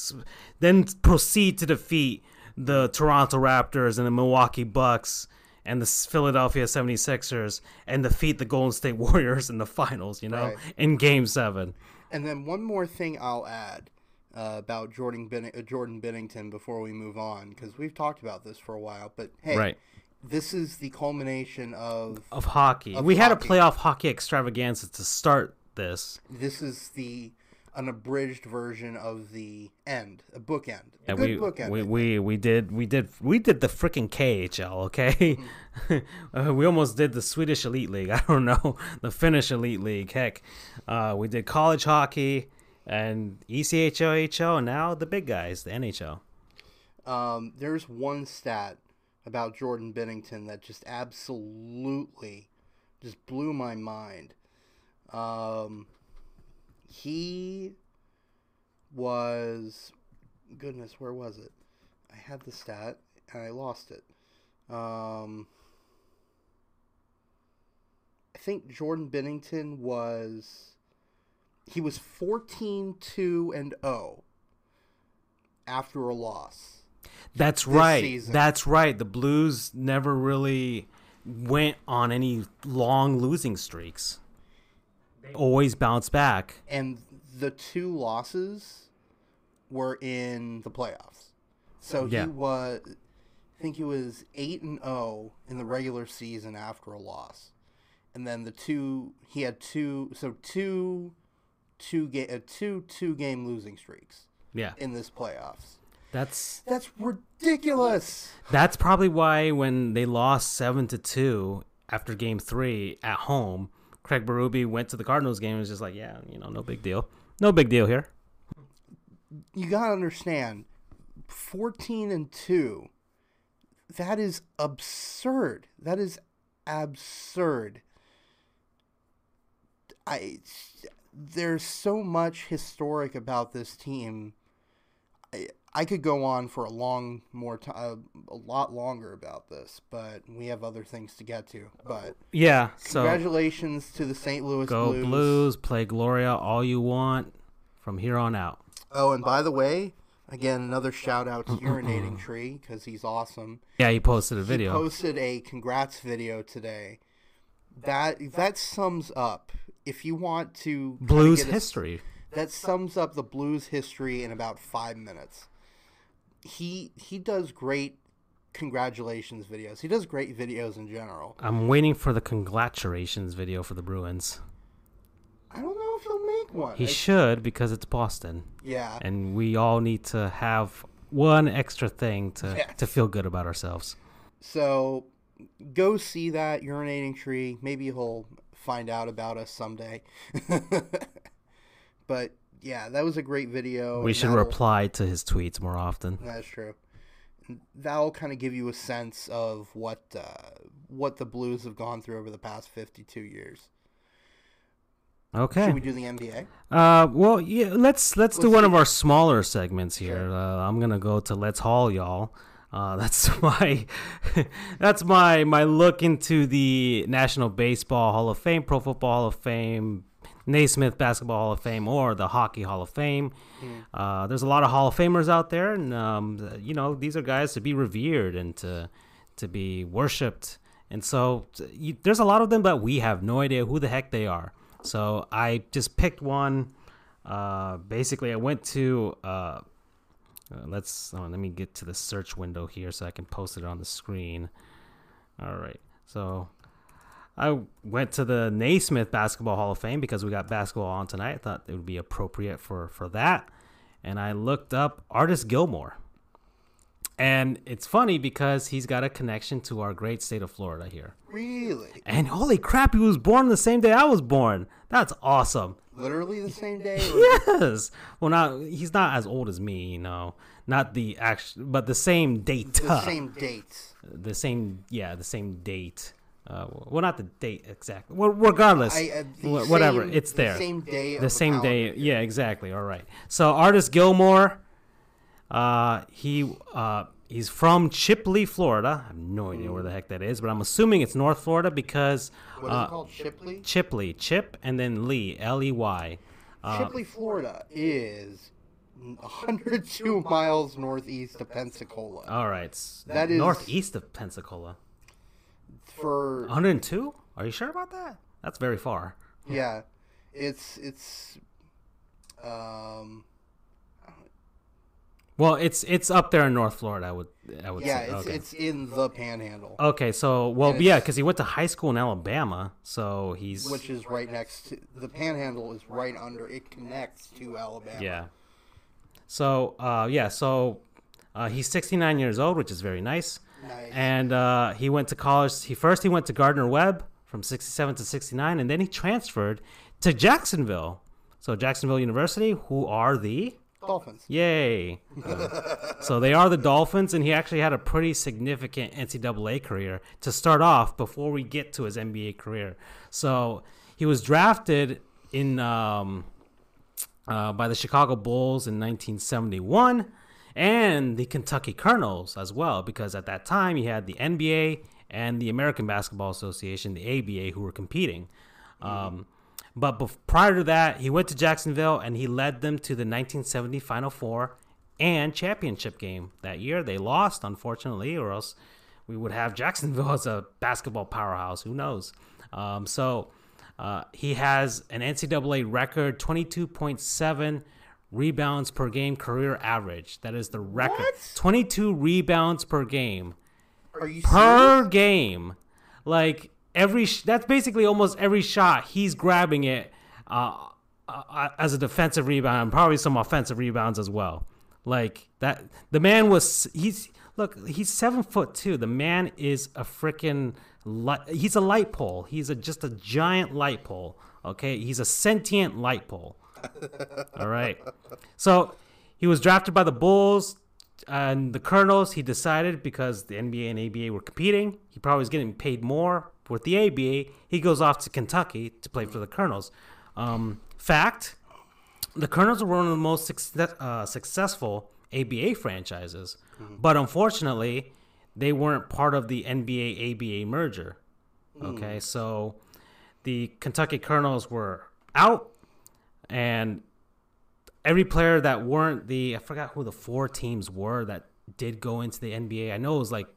then proceed to defeat the Toronto Raptors and the Milwaukee Bucks and the Philadelphia 76ers and defeat the Golden State [laughs] Warriors in the finals, you know, Right. in game seven. And then one more thing I'll add uh, about Jordan ben- uh, Jordan Binnington before we move on, because we've talked about this for a while. But hey, Right. this is the culmination of Of hockey. Of we had a playoff hockey extravaganza to start this. this is the an abridged version of the end, a bookend, a And good we, bookend. we, we we did we did we did the freaking KHL, okay? [laughs] uh, we almost did the Swedish Elite League. [laughs] I don't know the Finnish Elite League. Heck, uh, we did college hockey and ECHL, now the big guys, the NHL. Um, there's one stat about Jordan Binnington that just absolutely just blew my mind. Um, he was goodness, where was it? I had the stat and I lost it. Um, I think Jordan Binnington was he was 14-2 and 0 after a loss. That's right. season. That's right. The Blues never really went on any long losing streaks. Always bounce back. And the two losses were in the playoffs. So Yeah. he was I think he was 8 and 0 in the regular season after a loss. And then the two he had two so two two ga- uh, two two game losing streaks Yeah. in this playoffs. That's That's ridiculous. that's probably why when they lost 7 to 2 after game 3 at home, Craig Berube went to the Cardinals game and was just like, yeah, you know, no big deal. No big deal here. You got to understand 14 and 2 that is absurd. That is absurd. I there's so much historic about this team. I, I could go on for a long more time, uh, a lot longer about this, but we have other things to get to. But Yeah, so congratulations to the St. Louis go Blues. Blues, play Gloria all you want from here on out. Oh, and by the way, again another shout out to [clears throat] Urinating Tree because he's awesome. Yeah, he posted a video. He posted a congrats video today. That that sums up if you want to Blues a- history. that sums up the blues history in about five minutes. He he does great congratulations videos. He does great videos in general. I'm waiting for the congratulations video for the Bruins. I don't know if he'll make one. He I- should because it's Boston, yeah. and we all need to have one extra thing to Yes. to feel good about ourselves. So go see that urinating tree. Maybe he'll find out about us someday. [laughs] but yeah, that was a great video. we should reply to his tweets more often. That's true. That'll kind of give you a sense of what uh, what the Blues have gone through over the past fifty-two years. Okay. Should we do the NBA? Uh, well, yeah. Let's let's do Let's one see. of our smaller segments here. Sure. Uh, I'm gonna go to Let's Haul y'all. Uh, [laughs] that's my [laughs] that's my my look into the National Baseball Hall of Fame, Pro Football Hall of Fame, Naismith Basketball Hall of Fame, or the Hockey Hall of Fame. Uh, there's a lot of Hall of Famers out there, and um, you know these are guys to be revered and to to be worshipped. And so you, there's a lot of them, but we have no idea who the heck they are. So I just picked one. Uh, basically, I went to. Uh, uh, let's oh, let me get to the search window here so I can post it on the screen. All right, so I went to the Naismith Basketball Hall of Fame because we got basketball on tonight. I thought it would be appropriate for for that, and I looked up Artis Gilmore. And it's funny because he's got a connection to our great state of Florida here. Really? And holy crap, he was born the same day I was born. That's awesome. Literally the same day? [laughs] Yes. Well, not he's not as old as me, you know. Not the actual, but the same date. the [laughs] same dates? The same, yeah, the same date. Uh, well, not the date exactly. Well, regardless, I, uh, the whatever, same- it's the there. same day The the same day. Yeah, exactly. All right. So, Artis Gilmore, uh, he uh, he's from Chipley, Florida. I have no idea where the heck that is, but I'm assuming it's North Florida because What is uh, it called? Shipley? Chipley, Chip, and then Lee, L E Y. Uh, Shipley, Florida is 102 miles northeast of Pensacola. All right. That is- northeast of Pensacola. For 102? Are you sure about that? That's very far. yeah, it's it's um Well, it's it's up there in North Florida. I would I would yeah, say. it's okay. it's in the Panhandle, okay, so well, and yeah, because he went to high school in Alabama, so he's which is right next to the Panhandle is right under it connects to Alabama. yeah. So uh, yeah, so uh, he's 69 years old, which is very nice. Nice. And uh, he went to college. He first he went to Gardner Webb from 67 to 69, and then he transferred to Jacksonville. So Jacksonville University, who are the Dolphins. Yay! Uh, [laughs] so they are the Dolphins, and he actually had a pretty significant NCAA career to start off before we get to his NBA career. So he was drafted in um, uh, by the Chicago Bulls in 1971, and the Kentucky Colonels as well, because at that time you had the NBA and the American Basketball Association, the ABA, who were competing. Um, but prior to that, he went to Jacksonville and he led them to the 1970 Final Four and championship game that year. They lost, unfortunately, or else we would have Jacksonville [laughs] as a basketball powerhouse. Who knows? Um, so uh, he has an NCAA record 22.7 rebounds per game career average. That is the record. What? 22 rebounds per game Are you per serious? game. Like every sh- that's basically almost every shot he's grabbing it uh, uh, as a defensive rebound, and probably some offensive rebounds as well. Like that, the man was he's look he's seven foot two. The man is a freaking light. He's a light pole. He's a just a giant light pole. Okay, he's a sentient light pole. [laughs] All right. So he was drafted by the Bulls and the Colonels. He decided because the NBA and ABA were competing, he probably was getting paid more with the ABA. He goes off to Kentucky to play for the Colonels. Um, fact: the Colonels were one of the most success, uh, successful ABA franchises, but unfortunately, they weren't part of the NBA ABA merger. Okay, so the Kentucky Colonels were out, and every player that weren't the I forgot who the four teams were that did go into the NBA. I know it was like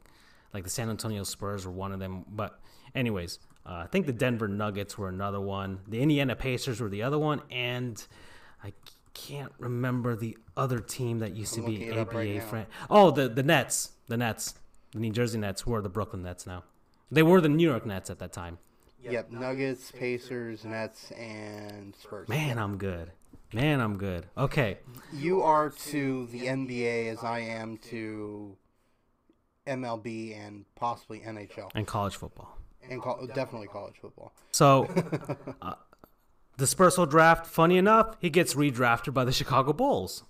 like the San Antonio Spurs were one of them, but anyways, uh, I think the Denver Nuggets were another one. The Indiana Pacers were the other one, and I can't remember the other team that used I'm to be up right ABA friend. Oh, the the Nets, the Nets, the New Jersey Nets, who are the Brooklyn Nets now. They were the New York Nets at that time. Yep, Nuggets, Pacers, Nets, and Spurs. Man, I'm good. Man, I'm good. Okay. You are to the NBA as I am to MLB and possibly NHL And college football. and col- definitely college football. So, [laughs] uh, dispersal draft, funny enough, he gets redrafted by the Chicago Bulls.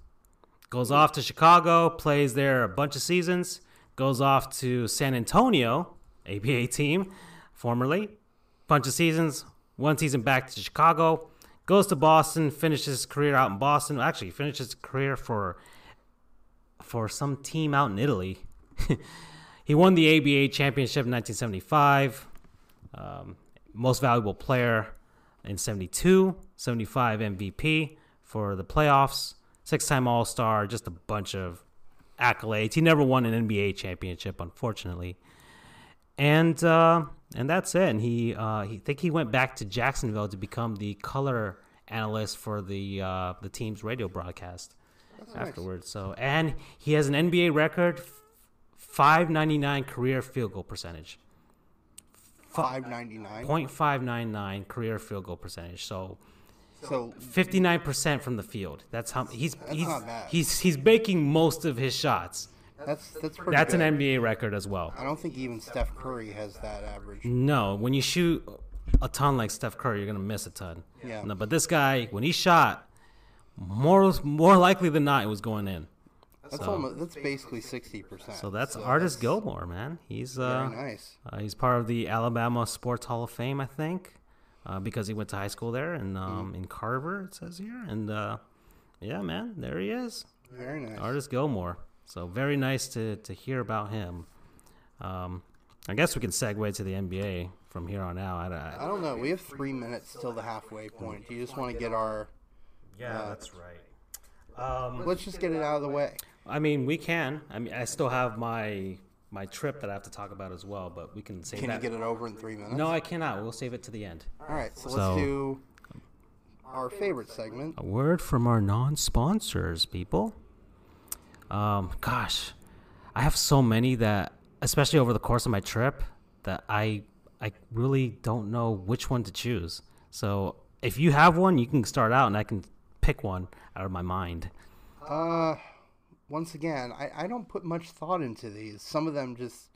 Goes off to Chicago, plays there a bunch of seasons, goes off to San Antonio, ABA team, formerly, bunch of seasons, one season back to Chicago, goes to Boston, finishes his career out in Boston. Actually, finishes his career for for some team out in Italy. [laughs] he won the ABA championship in 1975 um, most valuable player in 72, 75 MVP for the playoffs, six time All Star, just a bunch of accolades. He never won an NBA championship, unfortunately. And uh, and that's it. And he, uh, he I think he went back to Jacksonville to become the color analyst for the uh, the team's radio broadcast nice. afterwards. So and he has an NBA record, 599 career field goal percentage. Five ninety nine. .599 career field goal percentage. So So 59% from the field. That's how he's he's not bad. he's he's making most of his shots. That's that's pretty. That's good. an NBA record as well. I don't think even Steph Curry has that average. No, when you shoot a ton like Steph Curry, you're gonna miss a ton. Yeah. No, but this guy, when he shot, more more likely than not, it was going in. That's almost that's basically sixty percent. So that's Artis Gilmore, man. He's uh, Very nice. Uh, he's part of the Alabama Sports Hall of Fame, I think, uh, because he went to high school there and um, in Carver. It says here, and uh, yeah, man, there he is, Very nice. Artis Gilmore. So very nice to to hear about him. Um, I guess we can segue to the NBA from here on out. I, I don't know. We have three minutes till the halfway point. Do you just want to get our? yeah, that's right. Um, Let's just get it out of the way. I mean, we can. I mean, I still have my my trip that I have to talk about as well, but we can save Can you that. get it over in three minutes? no, I cannot. We'll save it to the end. All right. So, So- let's do our favorite segment. A word from our non-sponsors, people. Um, gosh, I have so many that, especially over the course of my trip, that I I really don't know which one to choose. So if you have one, you can start out, and I can pick one out of my mind. Uh, once again, I, I don't put much thought into these. Some of them just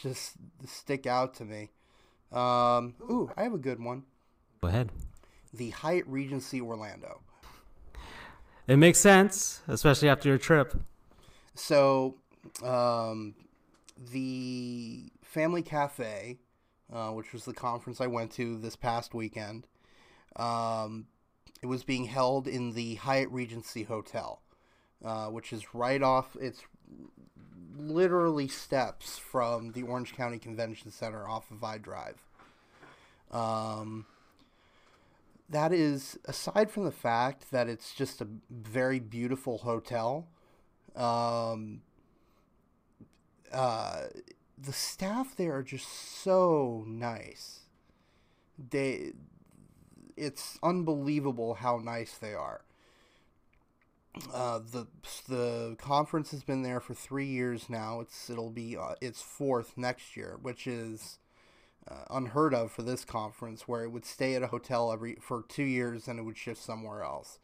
just stick out to me. Um, ooh, I have a good one. Go ahead. The Hyatt Regency Orlando. It makes sense, especially after your trip. So, um, the Family Cafe, uh, which was the conference I went to this past weekend, um, it was being held in the Hyatt Regency Hotel. uh, which is right off. It's literally steps from the Orange County Convention Center off of I Drive. Um, that is aside from the fact that it's just a very beautiful hotel. Um, uh, the staff there are just so nice. They, it's unbelievable how nice they are. Uh, the the conference has been there for three years now. It's it'll be uh, its fourth next year, which is uh, unheard of for this conference, where it would stay at a hotel every for two years and it would shift somewhere else.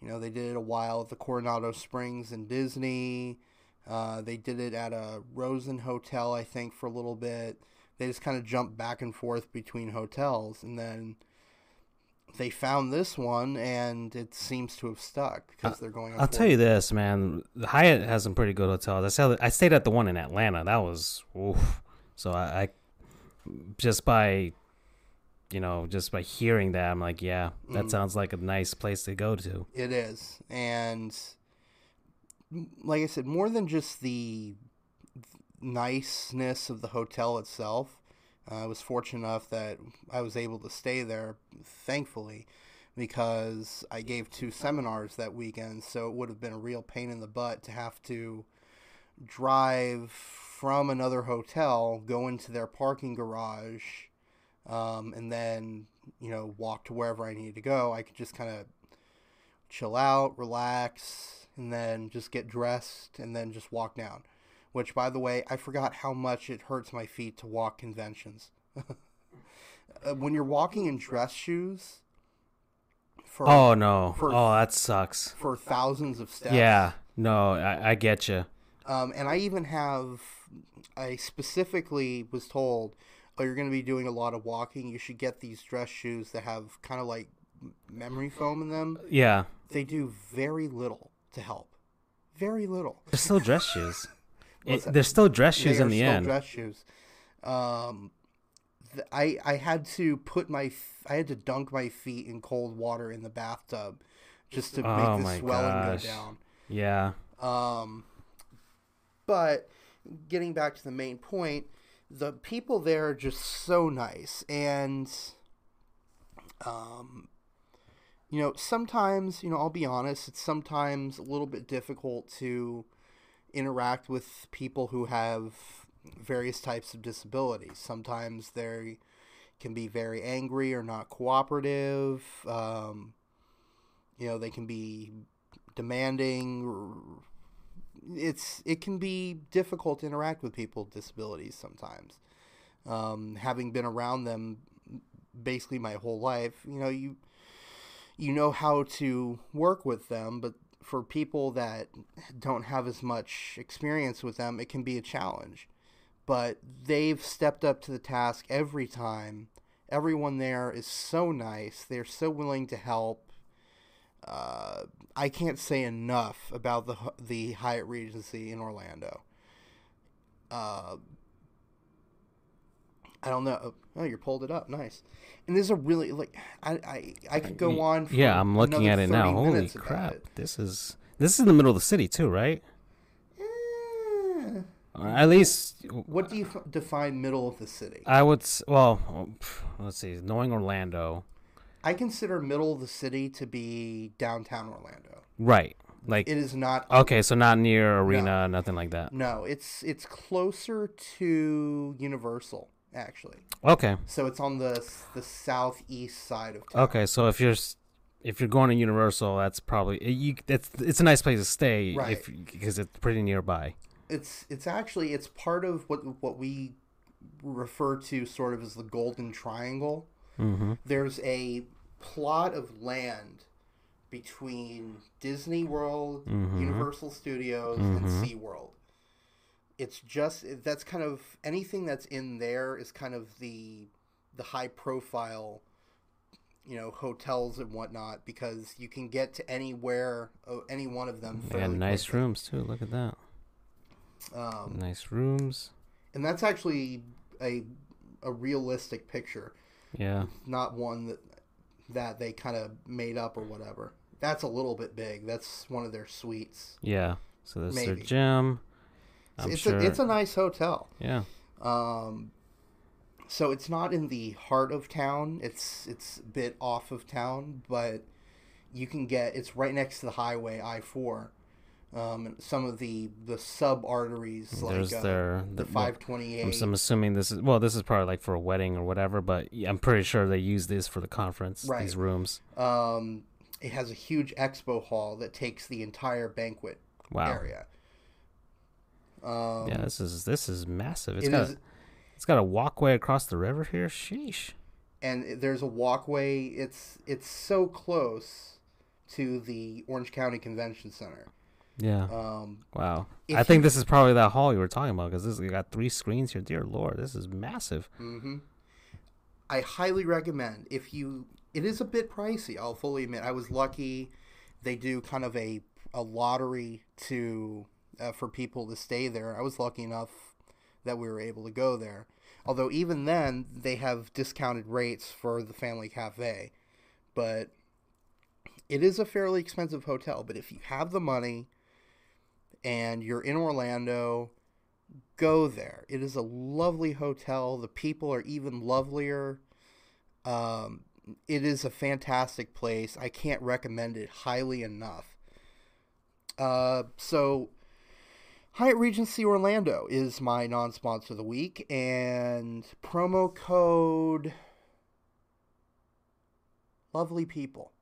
You know, they did it a while at the Coronado Springs in Disney. Uh, they did it at a Rosen Hotel, I think, for a little bit. They just kind of jumped back and forth between hotels, and then they found this one, and it seems to have stuck because they're going. I'll tell you this, man. The Hyatt has some pretty good hotels. I said I stayed at the one in Atlanta. That was oof. So I, I just by you know just by hearing that, I'm like, yeah, that Mm. sounds like a nice place to go to. It is, and like I said, more than just the niceness of the hotel itself. Uh, I was fortunate enough that I was able to stay there, thankfully, because I gave two seminars that weekend, so it would have been a real pain in the butt to have to drive from another hotel, go into their parking garage, um, and then, you know, walk to wherever I needed to go. I could just kind of chill out, relax, and then just get dressed and then just walk down. Which, by the way, I forgot how much it hurts my feet to walk conventions. [laughs] Uh, when you're walking in dress shoes for Oh no! for- oh, that sucks. for thousands of steps. Yeah, no, I, I get you. Um, and I even have, I specifically was told, oh, you're going to be doing a lot of walking. You should get these dress shoes that have kind of like memory foam in them. Yeah, They do very little to help. Very little. they're still dress shoes. [laughs] It, they're still dress shoes They in the still end. dress shoes. Um, th- I I had to put my f- I had to dunk my feet in cold water in the bathtub just to Oh make the swelling gosh. go down. yeah. Um, but getting back to the main point, the people there are just so nice, and um, you know, sometimes you know, I'll be honest, it's sometimes a little bit difficult to interact with people who have various types of disabilities. Sometimes they can be very angry or not cooperative. Um, you know, they can be demanding. It's it can be difficult to interact with people with disabilities sometimes. Um, having been around them basically my whole life, you know, you you know how to work with them, but for people that don't have as much experience with them, it can be a challenge. But they've stepped up to the task every time. Everyone there is so nice. They're so willing to help. Uh, I can't say enough about the the Hyatt Regency in Orlando. Uh, I don't know. Oh, you pulled it up. Nice. And there's a really like I I, I could go on. For Yeah, I'm looking at it now. Holy crap! it. This is this is in the middle of the city too, right? Or at least What do you f- define middle of the city? I would. Well, let's see. Knowing Orlando, I consider middle of the city to be downtown Orlando. right? Like It is not. okay, so not near arena, nothing like that. No, it's it's closer to Universal actually. Okay, So it's on the the southeast side of town. okay. So if you're if you're going to Universal, that's probably you. That's it's a nice place to stay, Right. if because it's pretty nearby. It's it's actually it's part of what what we refer to sort of as the Golden Triangle. Mm-hmm. There's a plot of land between Disney World, Mhm. Universal Studios, Mhm. and SeaWorld. It's just that's kind of anything that's in there is kind of the the high profile you know hotels and whatnot because you can get to anywhere oh, any one of them They got nice quickly. rooms too. Look at that. um, Nice rooms. and that's actually a a realistic picture Yeah. not one that that they kind of made up or whatever That's a little bit big. That's one of their suites. Yeah. So there's their gym. I'm it's sure. a it's a nice hotel. yeah. Um, so it's not in the heart of town. It's it's a bit off of town, but you can get. It's right next to the highway I four. Um, some of the the sub arteries There's like uh, their the the- well, five twenty I'm. I'm assuming this is well. This is probably like for a wedding or whatever, but I'm pretty sure they use this for the conference. Right. These rooms. Um, it has a huge expo hall that takes the entire banquet Wow. area. Um, yeah, this is this is massive. It's it got is- a, it's got a walkway across the river here. Sheesh. and there's a walkway. It's it's so close to the Orange County Convention Center. Yeah. Um, wow. I think you- this is probably that hall you were talking about because this you got three screens here. Dear Lord, this is massive. hmm I highly recommend if you. It is a bit pricey. I'll fully admit. I was lucky. They do kind of a a lottery to uh, for people to stay there. I was lucky enough that we were able to go there. Although even then they have discounted rates for the family cafe, but it is a fairly expensive hotel. But if you have the money and you're in Orlando, go there. It is a lovely hotel. The people are even lovelier. Um, it is a fantastic place. I can't recommend it highly enough. Uh, so, Hyatt Regency Orlando is my non sponsor of the week, and promo code Lovely People.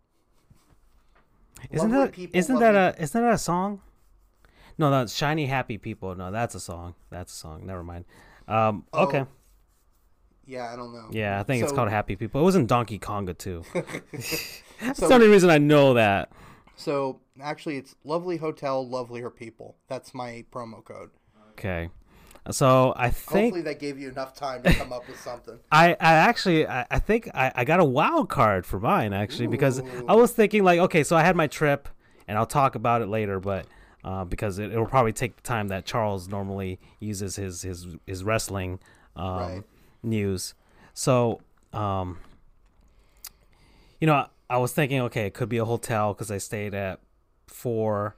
Isn't Lovely that people, isn't that a isn't that a song? No, that's shiny happy people. No, that's a song. That's a song. Never mind. Um, Oh, okay. Yeah, I don't know. Yeah, I think it's called Happy People. It was in Donkey Konga too. [laughs] [laughs] That's So- the only reason I know that. So, actually, it's Lovely Hotel, Lovelier People. That's my promo code. Okay. So I think Hopefully, that gave you enough time to come up with something. [laughs] I, I actually I, I think I, I got a wild card for mine actually because I was thinking like okay so I had my trip and I'll talk about it later but uh, because it, it'll probably take the time that Charles normally uses his his his wrestling um, Right. news so um, you know I was thinking okay it could be a hotel because I stayed at four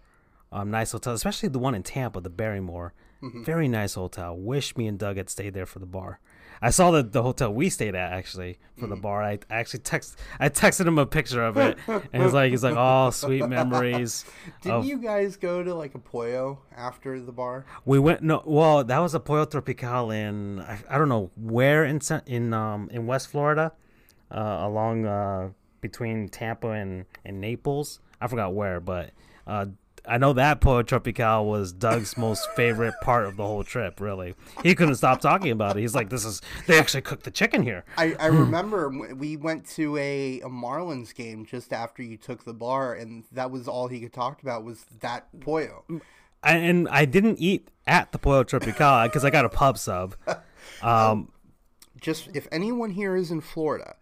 um, nice hotels especially the one in Tampa the Barrymore very nice hotel. Wish me and Doug had stayed there for the bar. I saw the the hotel we stayed at actually for the bar. I, I actually text I texted him a picture of it, and he's like he's like oh sweet [laughs] memories. Didn't of- you guys go to like a Pollo after the bar? We went no well that was a Pollo Tropical in I, I don't know where in in um in West Florida, uh, along uh between Tampa and and Naples. I forgot where, but uh. I know that Pollo Tropical was Doug's most favorite part of the whole trip. Really, he couldn't stop talking about it. He's like, "This is they actually cooked the chicken here." I, I remember we went to a, a Marlins game just after you took the bar, and that was all he could talk about was that Pollo. I, and I didn't eat at the Pollo Tropical because I got a pub sub. Um, Just if anyone here is in Florida,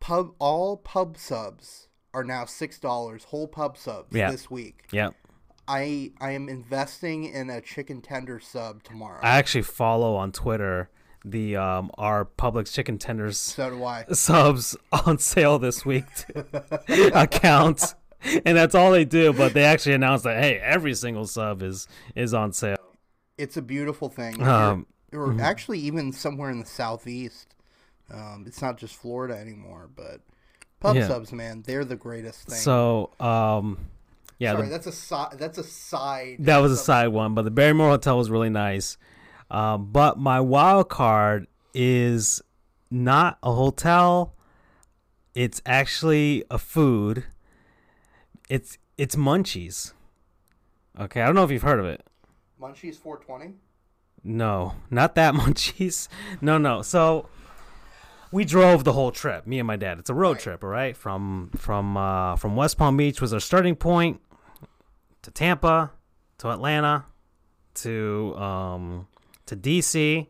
pub all pub subs are now six dollars whole pub subs Yeah. this week. yeah, I I am investing in a chicken tender sub tomorrow. I actually follow on Twitter the um our Publix chicken tenders so do I. [laughs] subs on sale this week to [laughs] account, and that's all they do. But they actually announced that hey, every single sub is is on sale. It's a beautiful thing. Um, or actually, even somewhere in the southeast. Um, it's not just Florida anymore, but pub Yeah. subs, man, they're the greatest thing. So um, yeah, Sorry, the, that's a side. That's a side. that was a side one, but the Barrymore Hotel was really nice. Um, but my wild card is not a hotel. It's actually a food. It's it's Munchies. Okay, I don't know if you've heard of it. Munchies 420. No, not that [laughs] Munchies. No, no. So we drove the whole trip, me and my dad. It's a road Right. trip, all right? From from uh, from West Palm Beach was our starting point to Tampa, to Atlanta, to um to DC,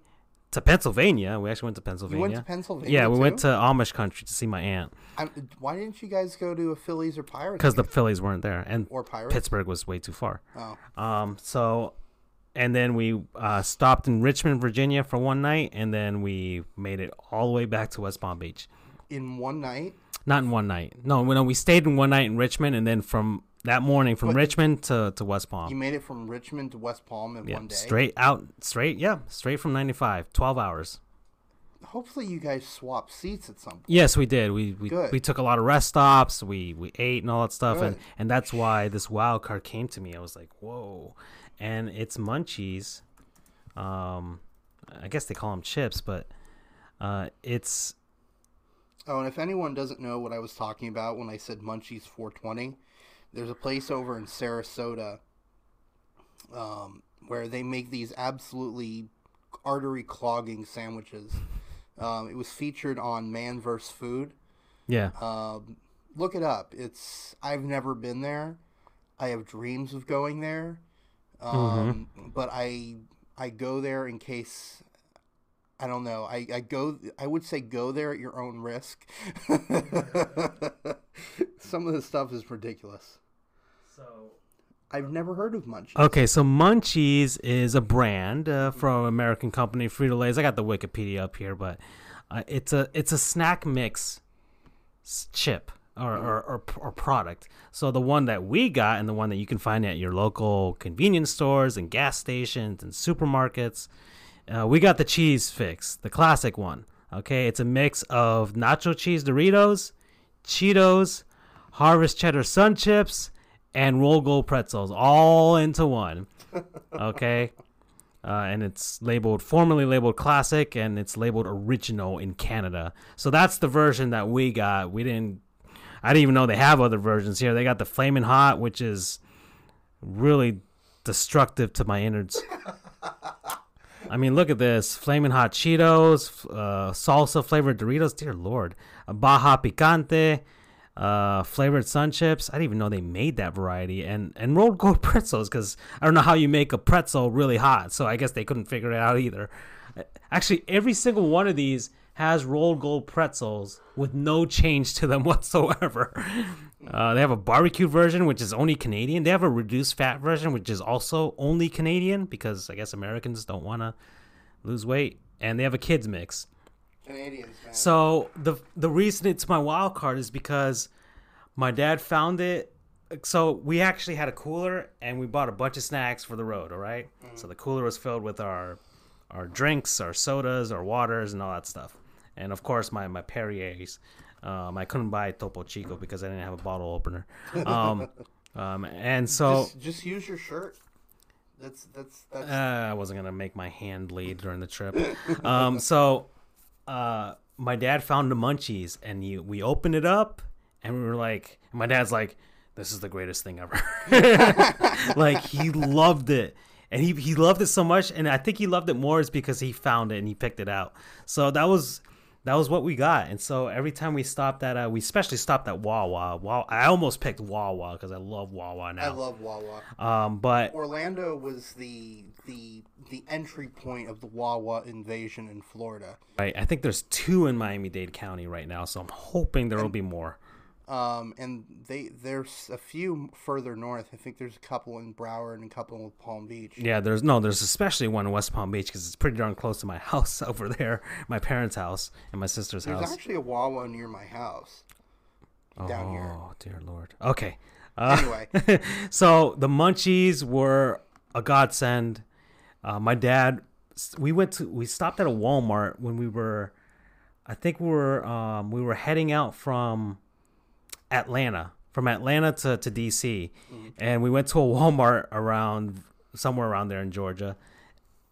to Pennsylvania. We actually went to You Pennsylvania. went to Pennsylvania. yeah, we went to Amish country to see my aunt I'm, why didn't you guys go to a Phillies or Pirates? because the? Phillies weren't there and or Pirates. Pittsburgh was way too far. Oh, Um, so, and then we uh, stopped in Richmond, Virginia for one night, and then we made it all the way back to West Palm Beach. in one night. Not in one night. No, no, we stayed in one night in Richmond, and then from that morning from But- Richmond to, to West Palm. You made it from Richmond to West Palm in yeah, one day. straight out, straight, yeah, straight from 95, 12 hours. Hopefully, you guys swapped seats at some point. Yes, we did. We we, Good. we took a lot of rest stops. We we ate and all that stuff, and and that's why this wild card came to me. I was like, whoa, and it's Munchies. Um, I guess they call them chips, but uh, it's Oh, and if anyone doesn't know what I was talking about when I said Munchies 420, there's a place over in Sarasota um, where they make these absolutely artery clogging sandwiches. Um, it was featured on Man vs. Food. yeah. Um, look it up. It's I've never been there. I have dreams of going there, um, but I I go there in case I don't know. I, I go. I would say go there at your own risk. [laughs] Some of the stuff is ridiculous. So I've never heard of Munchies. Okay, so Munchies is a brand uh, from American company, Frito Lay's. I got the Wikipedia up here, but uh, it's a it's a snack mix chip or, or, or or product. So the one that we got and the one that you can find at your local convenience stores and gas stations and supermarkets, uh, we got the cheese fix, the classic one. Okay, it's a mix of nacho cheese Doritos, Cheetos, Harvest Cheddar Sun Chips, and Rold Gold pretzels all into one. [laughs] Okay. Uh, and it's labeled formerly labeled classic and it's labeled original in Canada. So that's the version that we got. We didn't I didn't even know they have other versions here. They got the flaming hot, which is really destructive to my innards. [laughs] I mean, look at this: flaming hot Cheetos, uh, salsa flavored Doritos. Dear Lord, a Baja Picante, uh, flavored Sun Chips. I didn't even know they made that variety, and and Rold Gold [laughs] pretzels because I don't know how you make a pretzel really hot. So I guess they couldn't figure it out either. Actually, every single one of these has Rold Gold pretzels with no change to them [laughs] whatsoever. Uh, they have a barbecue version, which is only Canadian. They have a reduced fat version, which is also only Canadian because I guess Americans don't want to lose weight. And they have a kids mix. Canadians, man. So the the reason it's my wild card is because my dad found it. So we actually had a cooler and we bought a bunch of snacks for the road. All right? So the cooler was filled with our our drinks, our sodas, our waters, and all that stuff. And of course, my my Perrier's. Um, I couldn't buy Topo Chico because I didn't have a bottle opener. Um, [laughs] um, and so just, just use your shirt. That's that's that's. uh, I wasn't gonna make my hand bleed during the trip. Um, [laughs] so uh, my dad found the munchies, and you, we opened it up, and we were like, my dad's like, "This is the greatest thing ever." [laughs] like he loved it, and he he loved it so much, and I think he loved it more is because he found it and he picked it out. So that was. That was what we got, and so every time we stopped at, uh, we especially stopped at Wawa. Wow, I almost picked Wawa because I love Wawa now. I love Wawa. um, but Orlando was the the the entry point of the Wawa invasion in Florida. Right. I think there's two in Miami Dade County right now, so I'm hoping there will be more. Um, and they there's a few further north. I think there's a couple in Broward and a couple in Palm Beach. Yeah, there's no, there's especially one in West Palm Beach because it's pretty darn close to my [laughs] house over there, my parents' house and my sister's There's house. There's actually a Wawa near my house. down here. Oh dear lord. Okay. Uh, Anyway, [laughs] so the munchies were a godsend. Uh, my dad, we went to, we stopped at a Walmart when we were, I think we were, um, we were heading out from Atlanta, from Atlanta to, to DC. And we went to a [laughs] Walmart around, somewhere around there in Georgia.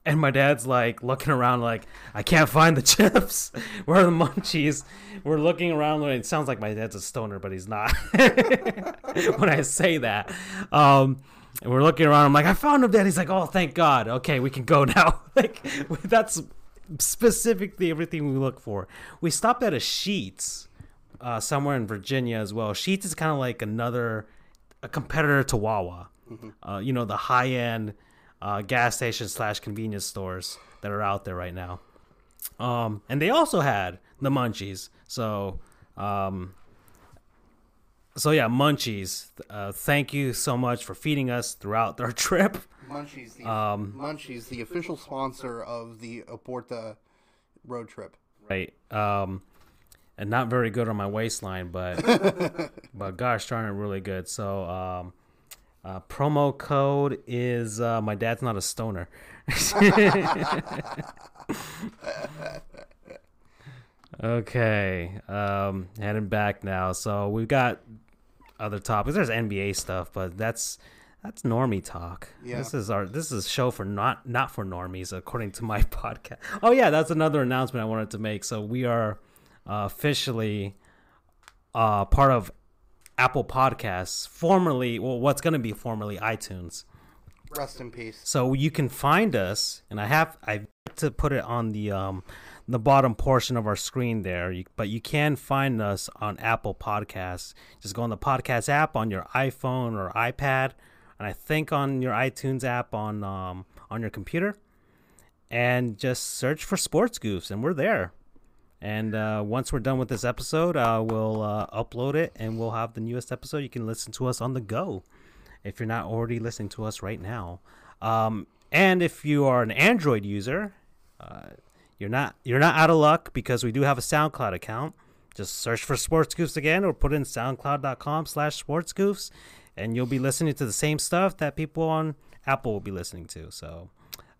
And my dad's like looking around, like, I can't find the [laughs] chips. Where are the munchies? We're looking around. It sounds like my dad's a stoner, but he's not. [laughs] when I say that, um, and we're looking around. I'm like, I found him, Dad. He's like, Oh, thank God. Okay, we can go now. like, that's specifically everything we look for. We stopped at a Sheetz uh, somewhere in Virginia as well. Sheetz is kind of like another a competitor to Wawa. Uh, you know, the high end uh, gas station slash convenience stores that are out there right now. Um, and they also had the munchies. So, um, so yeah, munchies. Uh, thank you so much for feeding us throughout our [laughs] trip. Munchies, the, Um, Munchies, the official sponsor of the Aborta road trip. Right. Um, and not very good on my waistline, but [laughs] but gosh darn it, really good. So um, uh, promo code is uh, my dad's not a stoner. [laughs] okay, um, heading back now. So we've got other topics. There's NBA stuff, but that's that's normie talk. Yeah. This is our this is a show for not not for normies, according to my [laughs] podcast. Oh yeah, that's another announcement I wanted to make. So we are uh, officially uh, part of Apple Podcasts, formerly well, what's going to be formerly iTunes. Rest in peace. So you can find us, and I have I have to put it on the um the bottom portion of our screen there. You, but you can find us on Apple Podcasts. Just go on the podcast app on your iPhone or iPad, and I think on your iTunes app on um on your computer, and just search for Sports Goofs, and we're there. And uh, once we're done with this episode, uh, we'll uh, upload it, and we'll have the newest episode. You can listen to us on the go if you're not already listening to us right now. Um, and if you are an Android user, uh, you're not you're not out of luck because we do have a SoundCloud account. Just search for Sports Goofs again, or put in SoundCloud.com/slash Sports Goofs, and you'll be listening to the same stuff that people on Apple will be listening to. So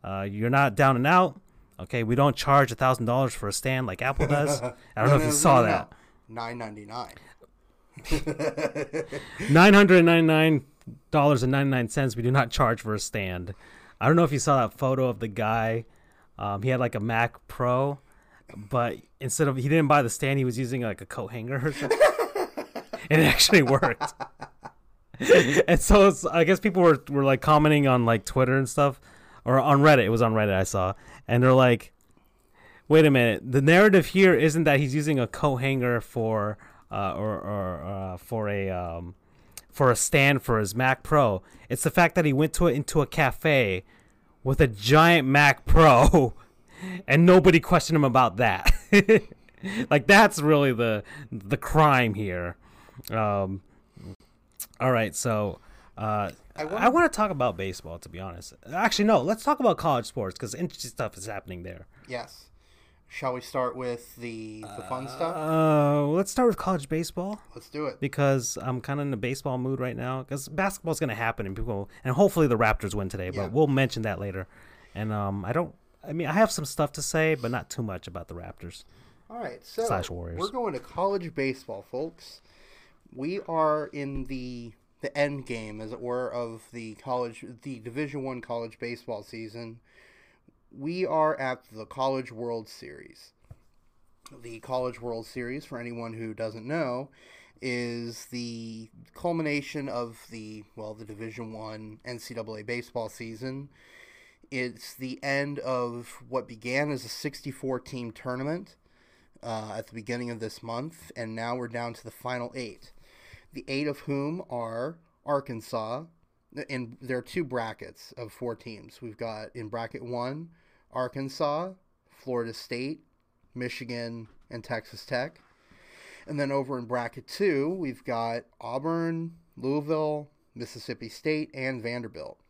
uh, you're not down and out. Okay, we don't charge a thousand dollars for a stand like Apple does. [laughs] I don't know if you saw that. Nine ninety nine. Nine hundred ninety nine dollars and ninety nine cents. We do not charge for a stand. I don't know if you saw that photo of the guy. Um, he had like a Mac Pro, but instead of he didn't buy the stand, he was using like a coat hanger or something, [laughs] and it actually worked. [laughs] and so it's, I guess people were were like commenting on like Twitter and stuff, or on Reddit. It was on Reddit I saw, and they're like, "Wait a minute, the narrative here isn't that he's using a coat hanger for." Uh, or or uh, for a um, for a stand for his Mac Pro. It's the fact that he went to it into a cafe with a giant Mac Pro, [laughs] and nobody questioned him about that. [laughs] like that's really the the crime here. Um, all right, so uh, I wanna- want to talk about baseball. To be honest, actually, no. Let's talk about college sports because interesting stuff is happening there. Yes. Shall we start with the the fun stuff? Uh, let's start with college baseball. Let's do it. because I'm kind of in a baseball mood right now. Because basketball's going to happen, and people, and hopefully the Raptors win today. But Yeah. we'll mention that later. And um, I don't. I mean, I have some stuff to say, but not too much about the Raptors. All right, so Slash Warriors. we're going to college baseball, folks. We are in the the end game, as it were, of the college, the Division One college baseball season. We are at the College World Series. The College World Series, for anyone who doesn't know, is the culmination of the well, the Division One NCAA baseball season. It's the end of what began as a 64 team tournament uh, at the beginning of this month, and now we're down to the final eight. The eight of whom are Arkansas, and there are two brackets of four teams. We've got in bracket one, Arkansas, Florida State, Michigan, and Texas Tech. And then over in bracket two, we've got Auburn, Louisville, Mississippi State, and Vanderbilt.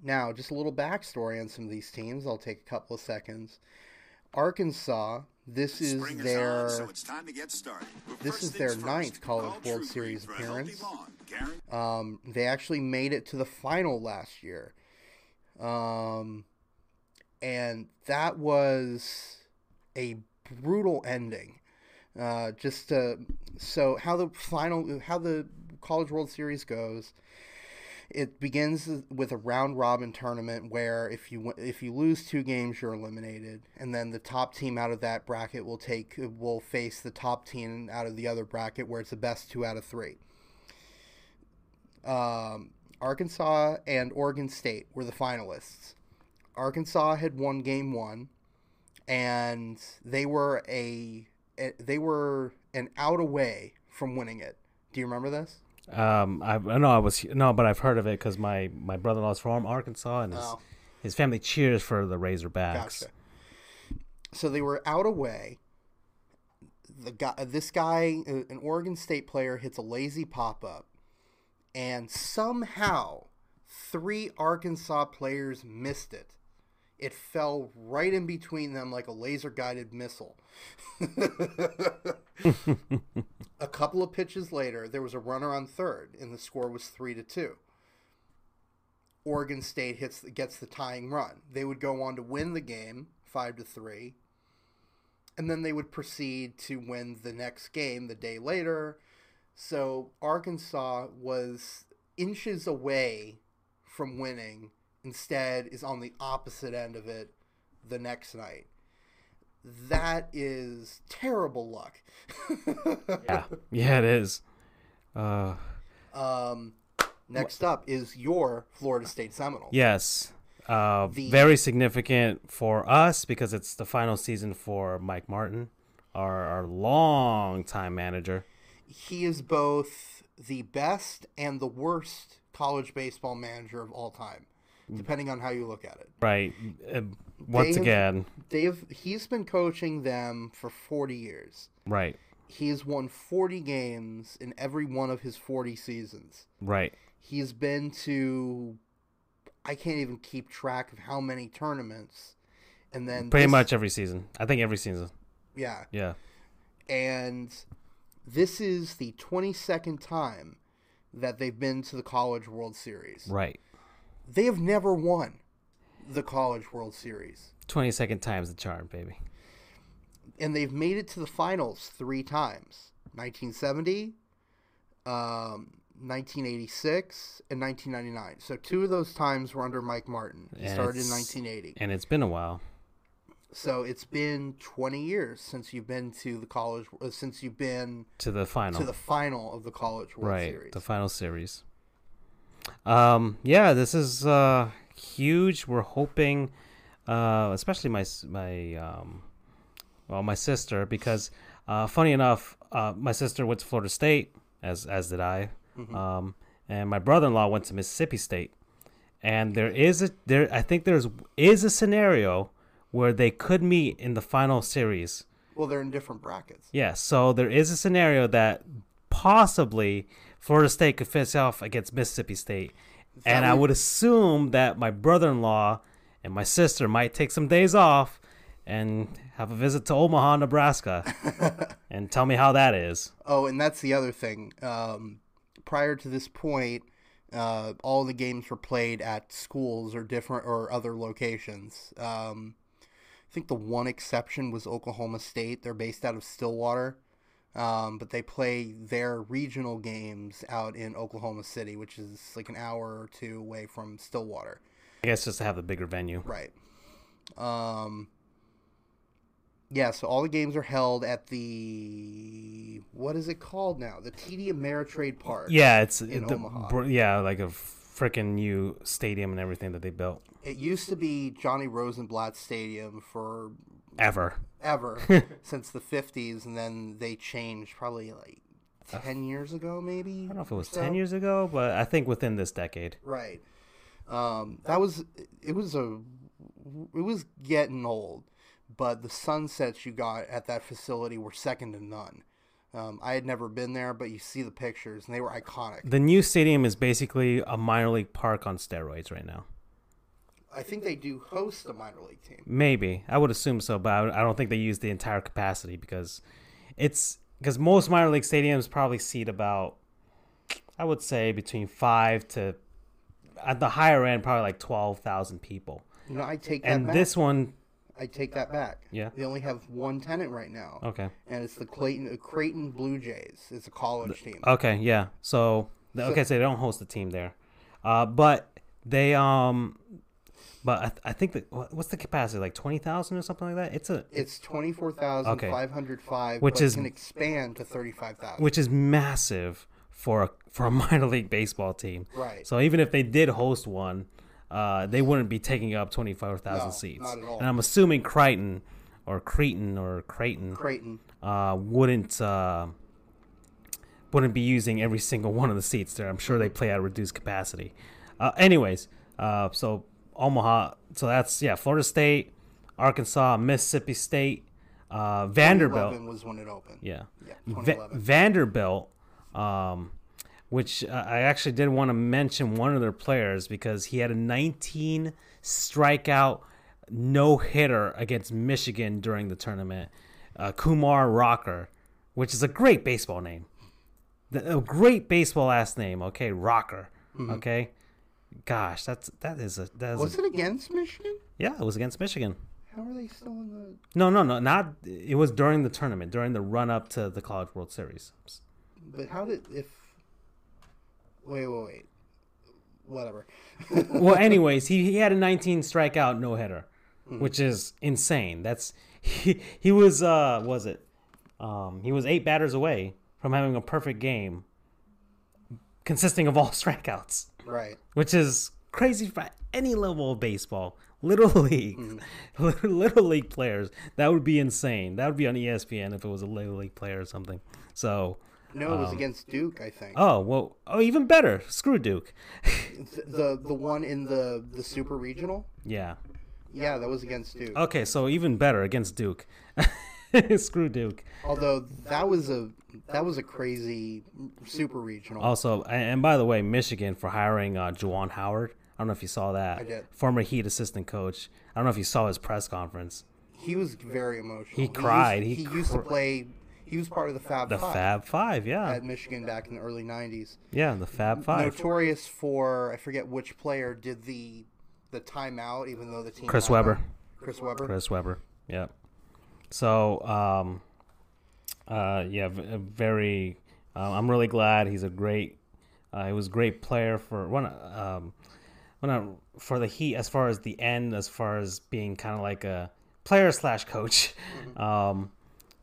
Now, just a little backstory on some of these teams. I'll take a couple of seconds. Arkansas, this is Spring their on, so it's time to get started. This is their ninth first, College World Series Green for a healthy appearance. lawn. Um, they actually made it to the final last year. Um, and that was a brutal ending. Uh, just to, so how the final, how the College World Series goes, it begins with a round robin tournament where if you if you lose two games, you're eliminated, and then the top team out of that bracket will take will face the top team out of the other bracket, where it's the best two out of three um, Arkansas and Oregon State were the finalists. Arkansas had won game one, and they were a, they were an out away from winning it. Do you remember this? Um, I, I know I was no, but I've heard of it because my my brother in law's from Arkansas, and his Oh. his family cheers for the Razorbacks. Gotcha. So they were out away. The guy, this guy, uh, an Oregon State player, hits a lazy pop up, and somehow three Arkansas players missed it, It fell right in between them like a laser guided missile. [laughs] a couple of pitches later, there was a runner on third, and the score was three to two. Oregon State hits gets the tying run. They would go on to win the game five to three, and then they would proceed to win the next game the day later. So Arkansas was inches away from winning. Instead, is on the opposite end of it the next night. That is terrible luck. [laughs] Yeah, yeah, it is. Uh, Um, next up is your Florida State Seminoles. yes, uh, The- very significant for us because it's the final season for Mike Martin, our our long time manager. He is both the best and the worst college baseball manager of all time, depending on how you look at it. Right. Uh, once again, They've he's been coaching them for 40 years. right, He's won 40 games in every one of his 40 seasons. right. He's been to I can't even keep track of how many tournaments. And then Pretty this- much every season. I think every season. yeah. Yeah. And this is the 22nd time that they've been to the College World Series. Right. They have never won the College World Series. Twenty second times the charm, baby. And they've made it to the finals three times 1970, um, 1986, and 1999. So two of those times were under Mike Martin. He And started in 1980. And it's been a while. So it's been 20 years since you've been to the college, uh, since you've been To the final. to the final of the College World right. Series. The final series. Um, yeah, this is uh huge. We're hoping uh especially my my um well, my sister because uh funny enough, uh my sister went to Florida State as as did I. Um and my brother-in-law went to Mississippi State. And there is a there I think there's is a scenario where they could meet in the final series. Well, they're in different brackets. Yeah, so there is a scenario that possibly Florida State could face off against Mississippi State. And I would- would assume that my brother in law and my sister might take some days off and have a visit to Omaha, Nebraska, [laughs] and tell me how that is. Oh, and that's the other thing. Um, prior to this point, uh, all the games were played at schools or different or other locations. Um, I think the one exception was Oklahoma State. They're based out of Stillwater, um, but they play their regional games out in Oklahoma City, which is like an hour or two away from Stillwater. I guess just to have the bigger venue. Right. Um, yeah, so all the games are held at the what is it called now? The TD Ameritrade Park. Yeah, it's In the- Omaha. yeah, like a freaking new stadium and everything that they built. It used to be Johnny Rosenblatt Stadium for Ever. Ever [laughs] since the 50s and then they changed probably like 10 years ago maybe. I don't know if it was so. 10 years ago, but I think within this decade. Right. Um, that was it was a it was getting old, but the sunsets you got at that facility were second to none. Um, I had never been there, but you see the pictures and they were iconic. The new stadium is basically a minor league park on steroids right now. I think they do host a minor league team. Maybe I would assume so, but I I don't think they use the entire capacity because it's because most minor league stadiums probably seat about I would say between five to at the higher end probably like twelve thousand people, You know, I take that and back. this one I take that back. Yeah. They only have one tenant right now, okay and it's the Clayton Creighton Blue Jays. It's a college team. okay yeah so the- okay so they don't host a team there, uh but they um but I, th- I think that what's the capacity like twenty thousand or something like that it's a It's twenty four thousand five hundred five, Which but is- can expand to thirty five thousand. which is massive for a for a [laughs] minor league baseball team. Right. So even if they did host one, uh, they wouldn't be taking up twenty five thousand No, seats. not at all. And I'm assuming Crichton or Cretan or Creighton Creighton. uh, wouldn't uh, wouldn't be using every single one of the seats there. I'm sure they play at a reduced capacity. Uh, anyways, uh, so Omaha. So that's yeah, Florida State, Arkansas, Mississippi State, uh, Vanderbilt. was when it opened. Yeah. Yeah, Va- 2011. Vanderbilt, um, which uh, I actually did want to mention one of their players because he had a 19 strikeout no hitter against Michigan during the tournament. Uh, Kumar Rocker, which is a great baseball name. The, a great baseball last name. Okay, Rocker. Okay. Gosh, that's that is a that is Was a, it against Michigan? yeah. It was against Michigan. How are they still in the? No, no, no, not. It was during the tournament, during the run up to the College World Series. But how did if? Wait, wait, wait. Whatever. [laughs] well, anyways, he, he had a 19 strikeout no hitter, which is insane. That's he he was uh was it um he was eight batters away from having a perfect game, consisting of all [laughs] strikeouts, right. which is crazy for any level of baseball. [laughs] Little league, mm-hmm. [laughs] little league players. That would be insane. That would be on ESPN if it was a little league player or something. So, No, it was um, against Duke, I think. oh well, oh even better. Screw Duke. [laughs] The the one in the the super regional. yeah. Yeah, that was against Duke. Okay, so even better against Duke. [laughs] Screw Duke. Although that was a that was a crazy super regional. Also, and by the way, Michigan for hiring uh, Juwan Howard. I don't know if you saw that. I did. Former Heat assistant coach. I don't know if you saw his press conference. He was very emotional. He used- cried. He, He used to play. He was part of the Fab The Five Fab Five, yeah, at Michigan back in the early '90s. yeah, the Fab Five. Notorious for I forget which player did the the timeout, even though the team. Chris had Webber. Chris Webber. Chris Webber. Yep. So, um, uh, yeah, v- uh, very. Uh, I'm really glad he's a great. Uh, he was a great player for one. Um, when I, for the Heat, as far as the end, as far as being kind of like a player slash coach, um,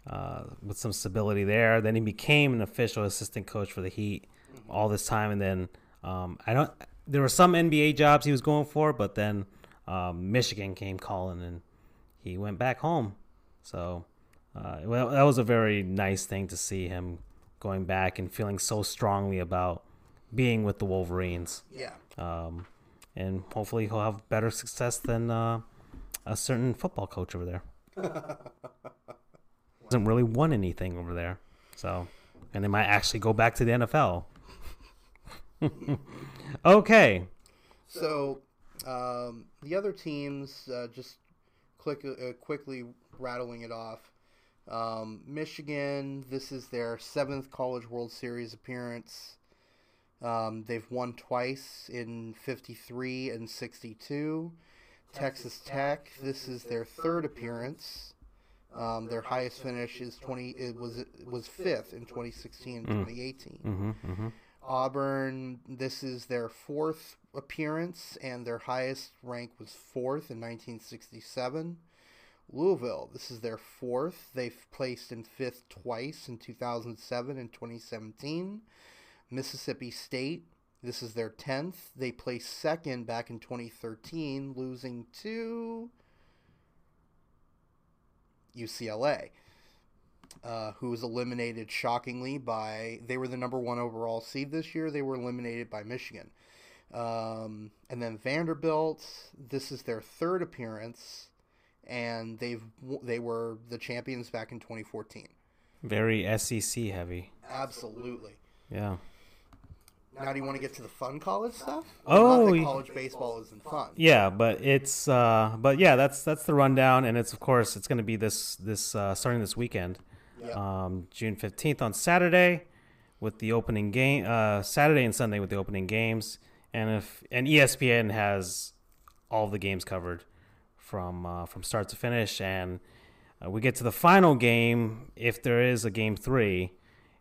uh, with some stability there. Then he became an official assistant coach for the Heat all this time, and then um, I don't. There were some NBA jobs he was going for, but then um, Michigan came calling, and he went back home. So, uh, well, that was a very nice thing to see him going back and feeling so strongly about being with the Wolverines. Yeah. Um, and hopefully he'll have better success than uh, a certain football coach over there. [laughs] Hasn't really won anything over there, so and they might actually go back to the NFL. [laughs] okay, So um, the other teams, uh, just click, uh, quickly rattling it off. Um, Michigan, this is their seventh College World Series appearance. Um, they've won twice in 53 and 62. Texas Tech, this is their third appearance. Um, their highest finish is 20. It was it was fifth in 2016 and 2018. hmm hmm Auburn, this is their fourth appearance, and their highest rank was fourth in 1967. Louisville, this is their fourth. They've placed in fifth twice in 2007 and 2017. Mississippi State, this is their 10th. They placed second back in 2013, losing to UCLA uh, who was eliminated shockingly by they were the number one overall seed this year. They were eliminated by Michigan, um, and then Vanderbilt. This is their third appearance, and they've they were the champions back in 2014. very SEC heavy. Absolutely. Yeah. Now, do you want to get to the fun college stuff? Oh, college baseball isn't fun. Yeah, but it's uh but yeah, that's that's the rundown and it's of course it's going to be this this uh starting this weekend. Yeah. Um June 15th on Saturday with the opening game uh Saturday and Sunday with the opening games and if and ESPN has all the games covered from uh from start to finish and uh, we get to the final game if there is a game 3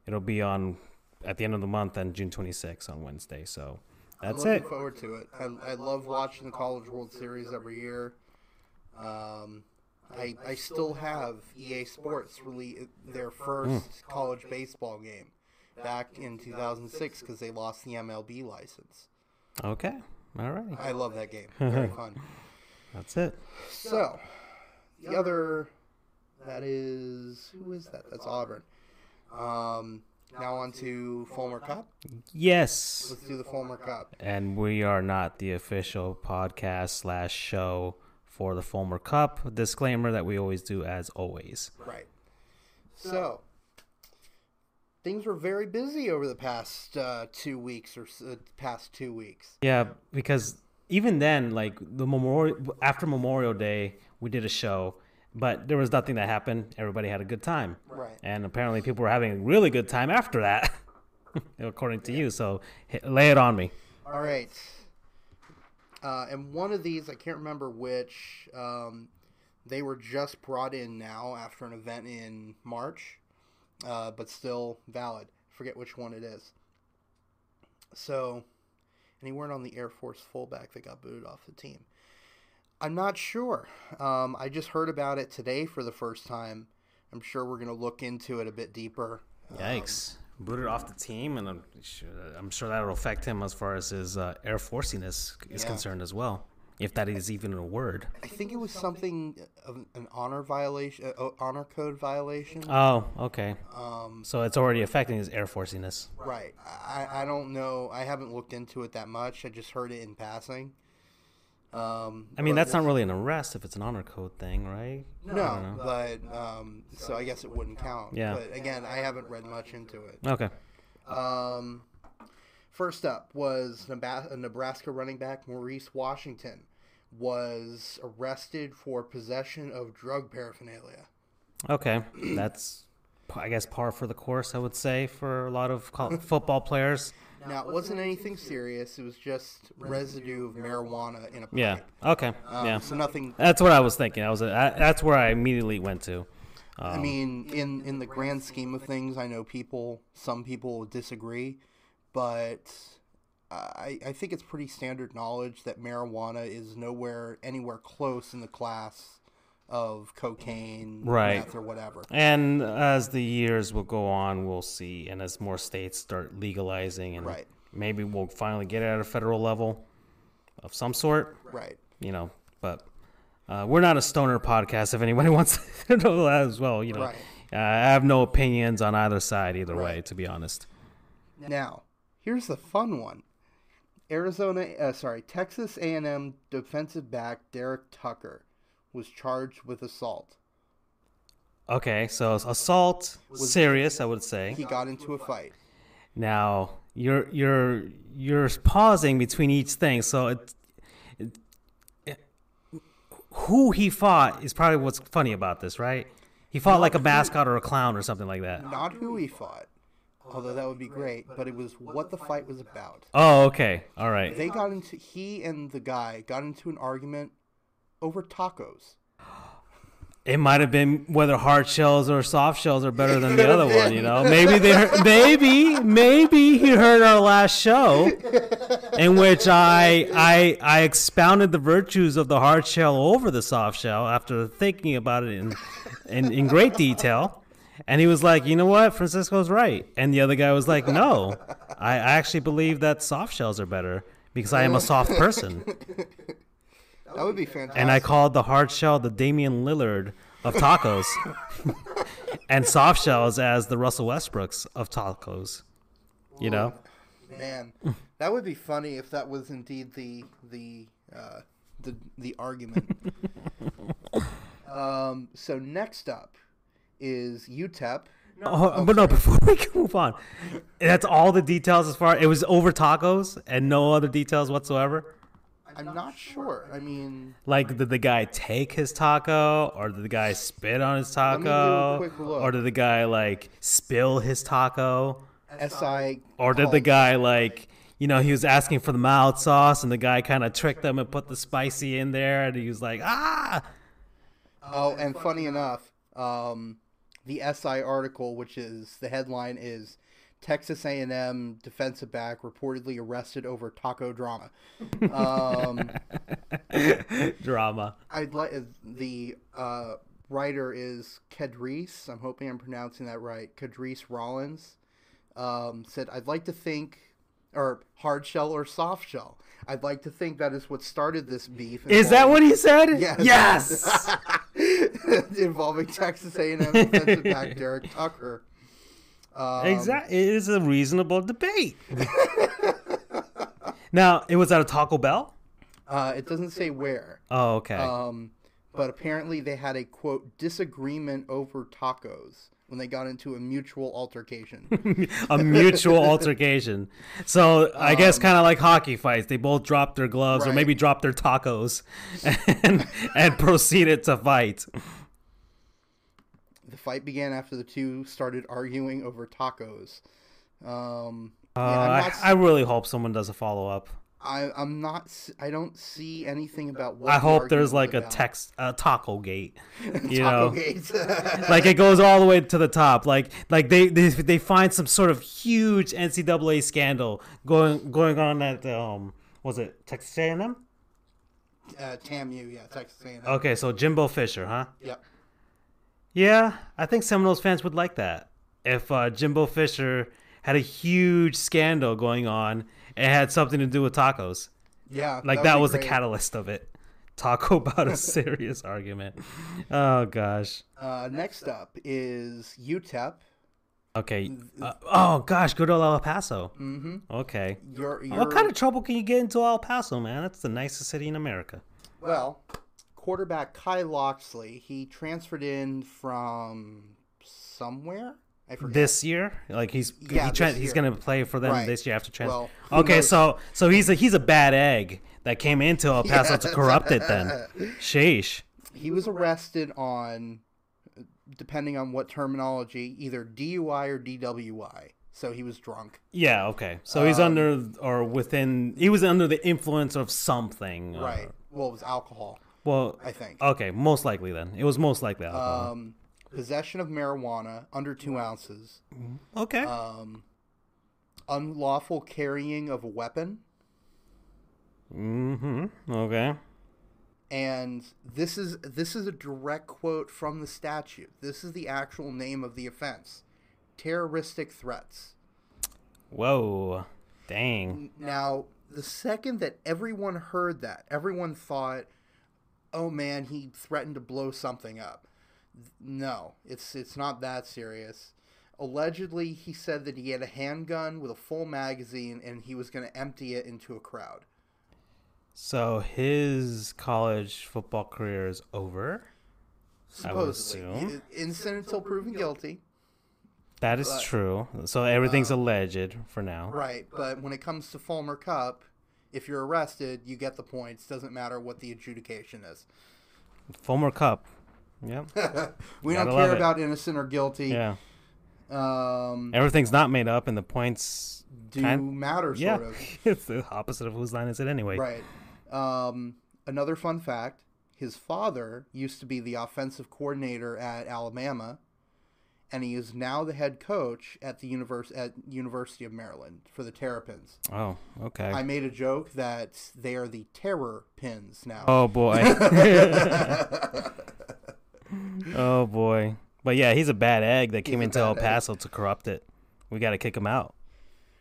it'll be on at the end of the month on June 26th on Wednesday. So that's I'm it. forward to it. I, I love watching the College World Series every year. Um, I, I still have EA Sports release their first Hmm. college baseball game back in 2006 because they lost the MLB license. Okay. All right. I love that game. [laughs] Very fun. That's it. So, the other that is who is that? That's Auburn. Um, now on to Fulmer Cup. Yes. Let's do the Fulmer Cup. And we are not the official podcast slash show for the Fulmer Cup. Disclaimer that we always do as always. Right. So, things were very busy over the past uh, two weeks or uh, past two weeks. Yeah, because even then, like the memorial after Memorial Day, we did a show, but there was nothing that happened. Everybody had a good time, Right. And apparently, people were having a really good time after that, [laughs] according to you. So lay it on me. All right. Uh, and one of these, I can't remember which, um, they were just brought in now after an event in March, uh, but still valid. Forget which one it is. So, and he weren't on the Air Force fullback that got booted off the team. I'm not sure. Um, I just heard about it today for the first time. I'm sure we're going to look into it a bit deeper. Yikes! Booted off the team, and I'm sure, I'm sure that'll affect him as far as his uh, air forciness is Yeah. concerned as well, if that is even a word. I think it was something of an honor violation, uh, honor code violation. Oh, okay. Um, So it's already affecting his air forciness. right. I, I don't know. I haven't looked into it that much. I just heard it in passing. Um, I mean, that's not really an arrest if it's an honor code thing, right? No, but um, so I guess it wouldn't count. Yeah. But again, I haven't read much into it. Okay. Um, first up was Neba- Nebraska running back Maurice Washington was arrested for possession of drug paraphernalia. Okay. That's, I guess, par for the course, I would say, for a lot of [laughs] football players. Now, it wasn't anything serious. It was just residue of marijuana in a pipe. Yeah. Okay. Um, yeah. So nothing. That's what I was thinking. I was. I, that's where I immediately went to. I mean, in in the grand scheme of things, I know people. Some people disagree, but I I think it's pretty standard knowledge that marijuana is nowhere anywhere close in the class of cocaine, Right. or whatever. And as the years will go on, we'll see, and as more states start legalizing, and Right. maybe we'll finally get it at a federal level of some sort. Right. You know, but uh, we're not a stoner podcast. If anybody [laughs] wants to know that as well, you know, Right. uh, I have no opinions on either side, either way, to be honest. Now, here's the fun one. Arizona, uh, sorry, Texas A&M defensive back Derrick Tucker was charged with assault. Okay, so assault, serious, I would say. He got into a fight. Now you're you're you're pausing between each thing, so it, it, it- who he fought is probably what's funny about this, right? He fought like a mascot or a clown or something like that. Not who he fought, although that would be great, but it was what the fight was about. Oh, okay, all right. They got into he and the guy got into an argument over tacos. It might have been whether hard shells or soft shells are better than the [laughs] other one. You know, maybe they, heard, maybe, maybe he heard our last show, in which I, I, I expounded the virtues of the hard shell over the soft shell after thinking about it in, in, in great detail. And he was like, you know what, Francisco's right. And the other guy was like, no, I, actually believe that soft shells are better because I am a soft person. That would be fantastic. And I called the hard shell the Damian Lillard of tacos, [laughs] and soft shells as the Russell Westbrooks of tacos. You know, Man, that would be funny if that was indeed the the uh, the the argument. [laughs] um, so next up is UTEP. oh, but no. Before we can move on, that's all the details as far. It was over tacos and no other details whatsoever. I'm not sure. I mean, Like, did the guy take his taco, or did the guy spit on his me a taco, quick look. or did the guy like spill his taco? SI. Or did the guy like you know he was asking for the mild sauce and the guy kind of tricked him and put the spicy in there and he was like ah Oh, and funny enough, um, the SI article, which is the headline is Texas A&M defensive back reportedly arrested over taco drama. Um, [laughs] drama. I'd like the uh, writer is Khadrice. I'm hoping I'm pronouncing that right. Khadrice Rollins um, said, "I'd like to think, or hard shell or soft shell. I'd like to think that is what started this beef." Is that what he said? Yes. Yes. [laughs] involving Texas A&M defensive back [laughs] Derrick Tucker? Um, exactly. It is a reasonable debate. now it was at a Taco Bell. Uh, it doesn't say where. Oh, okay. Um, but apparently they had a quote disagreement over tacos when they got into a mutual altercation. [laughs] a mutual [laughs] altercation. So I guess kind of like hockey fights. They both dropped their gloves or maybe dropped their tacos [laughs] and, and proceeded to fight. the fight began after the two started arguing over tacos. Um, Uh, yeah, I'm I, I really hope someone does a follow up. I, I'm not. I don't see anything about what. I hope there's like a text, a taco gate. [laughs] You Taco know, Gate. [laughs] like it goes all the way to the top. Like like they they, they find some sort of huge NCAA scandal going going on at um was it Texas A&M? uh, TAMU, yeah, Texas A&M. Okay, so Jimbo Fisher, huh? Yep. Yeah, I think Seminoles fans would like that. If uh, Jimbo Fisher had a huge scandal going on and had something to do with tacos. Yeah. Like that be was the catalyst of it. Talk [laughs] about a serious argument. Oh gosh. Uh, next up is UTEP. Okay. Uh, oh gosh, good old El Paso. Mm-hmm. Okay. Your, your What kind of trouble can you get into El Paso, man? That's the nicest city in America. well, quarterback Kai Locksley. He transferred in from somewhere. This year, like he's Yeah, he tra- he's gonna play for them Right. this year after transfer. Well, okay, knows? so so he's a he's a bad egg that came into El [laughs] Paso to corrupt it. Then, sheesh. he was arrested on, depending on what terminology, either DUI or DWI. So he was drunk. Yeah. Okay. So he's Um, under or within. He was under the influence of something. uh, Right. Well, it was alcohol, well, I think. okay. Most likely then. It was most likely alcohol. Um, possession of marijuana under two ounces. okay. Um, unlawful carrying of a weapon. mm-hmm. Okay. and this is this is a direct quote from the statute. This is the actual name of the offense: terroristic threats. Whoa. Dang. Now, the second that everyone heard that, everyone thought, "Oh man, he threatened to blow something up." No, it's it's not that serious. Allegedly, he said that he had a handgun with a full magazine and he was going to empty it into a crowd. So his college football career is over. I would Supposedly, assume. I- innocent until proven guilty. That is But- true. So everything's um, alleged for now. Right, but when it comes to Fulmer Cup, if you're arrested, you get the points. Doesn't matter what the adjudication is. Fulmer Cup. Yep. [laughs] We Gotta don't care about innocent or guilty. Yeah. Um, Everything's not made up, and the points do kind- matter, sort yeah, of. [laughs] it's the opposite of whose line is it anyway. Right. Um, another fun fact: his father used to be the offensive coordinator at Alabama, and he is now the head coach at the univers- at University of Maryland for the Terrapins. Oh, okay. I made a joke that they are the Terror Pins now. oh boy. [laughs] [laughs] oh boy. But yeah, he's a bad egg that came into El egg. Paso to corrupt it. We got to kick him out.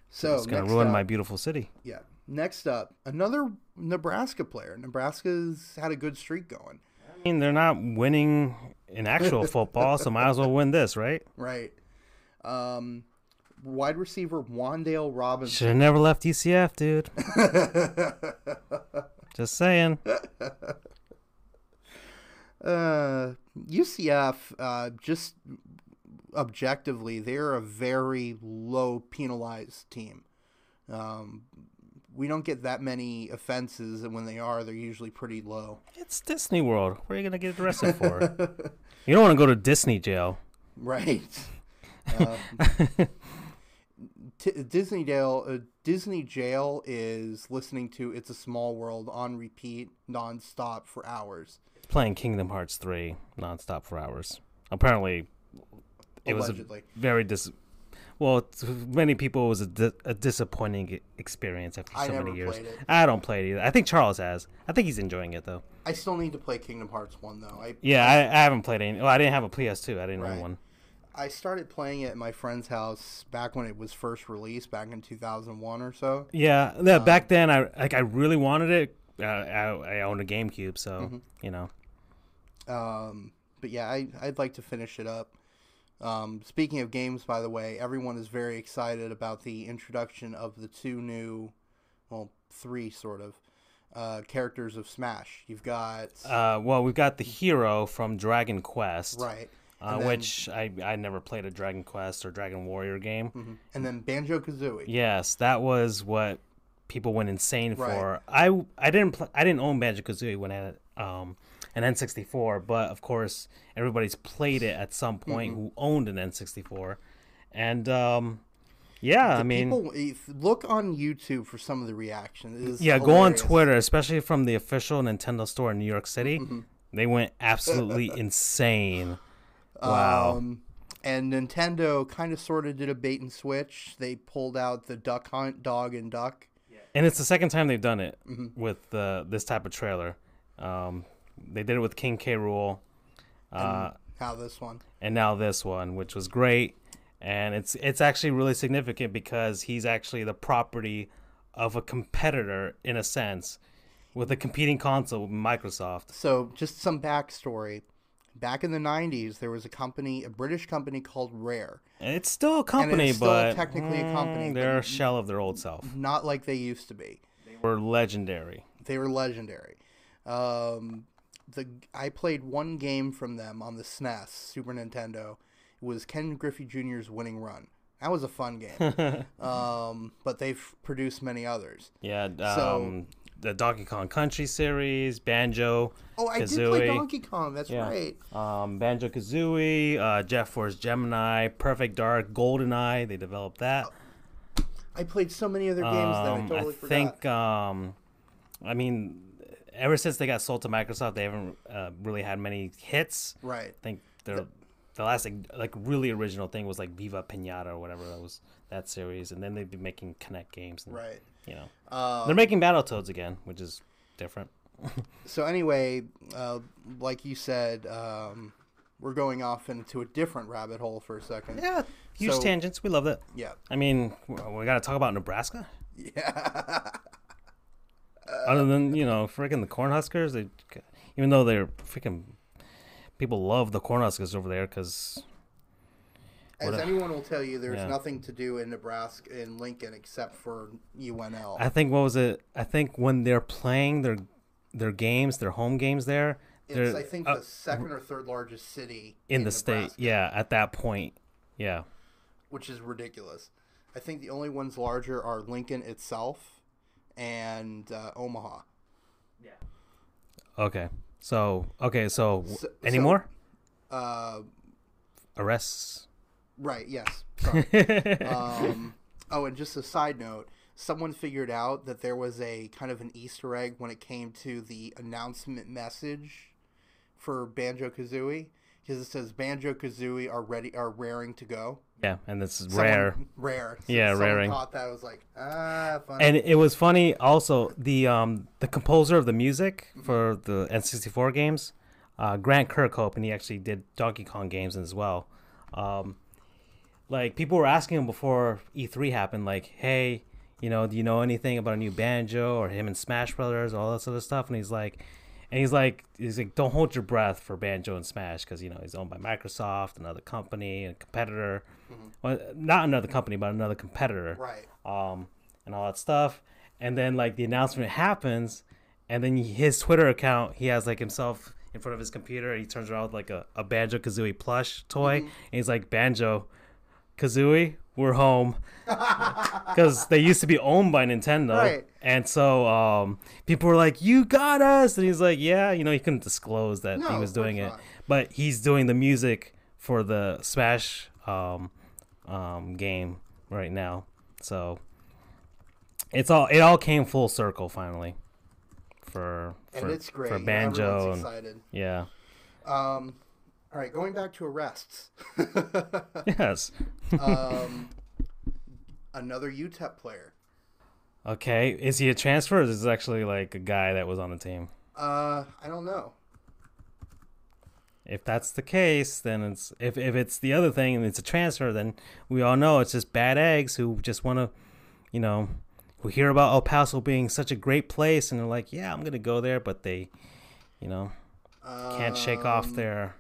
so It's gonna ruin up- my beautiful city. Yeah. Next up, another Nebraska player. Nebraska's had a good streak going. I mean, they're not winning in actual [laughs] football, so might as well win this, right? Right. Um, wide receiver Wan'Dale Robinson. Should have never left UCF, dude. [laughs] Just saying. Uh, UCF, uh, just objectively, they're a very low penalized team. Um, we don't get that many offenses, and when they are, they're usually pretty low. It's Disney World. Where are you gonna get arrested for? [laughs] you don't want to go to Disney jail. Right. [laughs] Um, T- Disney Dale, uh, Disney Jail is listening to "It's a Small World" on repeat, nonstop for hours. Playing Kingdom Hearts 3 nonstop for hours. Apparently, it was a very dis. Well, to many people, it was a, di- a disappointing experience after I so never many years. played it. I don't play it either. I think Charles has. I think he's enjoying it though. I still need to play Kingdom Hearts one though. I Yeah, I, I haven't played any. Well, I didn't have a PS2. I didn't Right. own one. I started playing it at my friend's house back when it was first released, back in 2001 or so. Yeah, yeah. Um, back then, I like I really wanted it. Uh, I, I owned a GameCube, so Mm-hmm. you know. Um, but yeah, I, I'd like to finish it up. Um, speaking of games, by the way, everyone is very excited about the introduction of the two new, well, three sort of, uh, characters of Smash. You've got Uh, well, we've got the hero from Dragon Quest, right, Uh, then- which I I never played a Dragon Quest or Dragon Warrior game. mhm. and then Banjo Kazooie. Yes, that was what people went insane Right. for. I I didn't pl- I didn't own Banjo Kazooie when I had um an N64, but of course everybody's played it at some point Mm-hmm. who owned an N64, and um yeah, I mean People, look on YouTube for some of the reactions. Yeah, go on. Twitter, especially from the official Nintendo store in New York City. Mm-hmm. They went absolutely [laughs] insane. Wow. Um, and Nintendo kind of sort of did a bait and switch. They pulled out the Duck Hunt dog and duck. And it's the second time they've done it Mm-hmm. with uh, this type of trailer. Um, they did it with King K. Rool, uh, Now this one. and now this one, which was great. And it's it's actually really significant because he's actually the property of a competitor in a sense, with a competing console Microsoft. So just some backstory. Back in the '90s, there was a company, a British company called Rare. And it's still a company, still but technically a company, mm, they're a shell of their old self. Not like they used to be. They were legendary. They were legendary. Um, the I played one game from them on the SNES Super Nintendo. It was Ken Griffey Jr.'s Winning Run. That was a fun game. [laughs] um, but they've produced many others. Yeah, um, So- the Donkey Kong Country series, Banjo. Oh, I did play Donkey Kong. That's Yeah. right. um, Banjo Kazooie, uh, Jet Force Gemini, Perfect Dark, GoldenEye. They developed that. I played so many other games that I Um, totally I forgot. think, um, I mean, ever since they got sold to Microsoft, they haven't uh, really had many hits. right. I think their the last like, like really original thing was like Viva Pinata or whatever that was that series, and then they'd be making Kinect games. And, Right. You know, Um, they're making Battletoads again, which is different. So anyway, uh, like you said, um, we're going off into a different rabbit hole for a second. Yeah, huge So- tangents. We love that. Yeah. I mean, we got to talk about Nebraska. Yeah. [laughs] Other than you know, freaking the Cornhuskers, they, even though they're freaking people love the Cornhuskers over there because As a- anyone will tell you, there's Yeah. nothing to do in Nebraska in Lincoln except for UNL. I think what was it? I think when they're playing their their games, their home games there, it's I think uh, the second or third largest city in the state. Yeah, at that point, yeah. which is ridiculous. I think the only ones larger are Lincoln itself and uh, Omaha. Yeah. Okay, so okay, so, So- any so- more Uh, arrests? Right. Yes. Sorry. [laughs] um, oh, and just a side note, someone figured out that there was a kind of an Easter egg when it came to the announcement message for Banjo Kazooie, because it says Banjo Kazooie are ready, are raring to go. yeah, and this is Someone- rare. rare. [laughs] Yeah, someone raring. Caught that. I was like, ah, fun. And it was funny also the um the composer of the music for the N64 games, uh, Grant Kirkhope, and he actually did Donkey Kong games as well. Um, like people were asking him before E3 happened, like, hey, you know, do you know anything about a new Banjo or him and Smash Brothers, all this other stuff? And he's like, and he's like, he's like, don't hold your breath for Banjo and Smash because you know he's owned by Microsoft, another company, a competitor. Well, not another company, but another competitor right. um, and all that stuff. And then like the announcement happens, and then his Twitter account, he has like himself in front of his computer. He turns around with like a, a Banjo Kazooie plush toy, and he's like, "Banjo, Kazooie, we're home," [laughs] because they used to be owned by Nintendo. Right. And so um, people were like, "You got us," and he's like, "Yeah." You know, he couldn't disclose that No, he was doing it, not. but he's doing the music for the Smash um, um, game right now. So it's all it all came full circle finally for And for, it's great. for banjo and excited. yeah Um, all right, going back to arrests. [laughs] yes um, another UTEP player. okay is he a transfer or is this actually like a guy that was on the team Uh, I don't know. if that's the case then it's if, if it's the other thing and it's a transfer then we all know it's just bad eggs who just want to you know who hear about El Paso being such a great place and they're like yeah I'm gonna go there but they you know can't shake off Um, their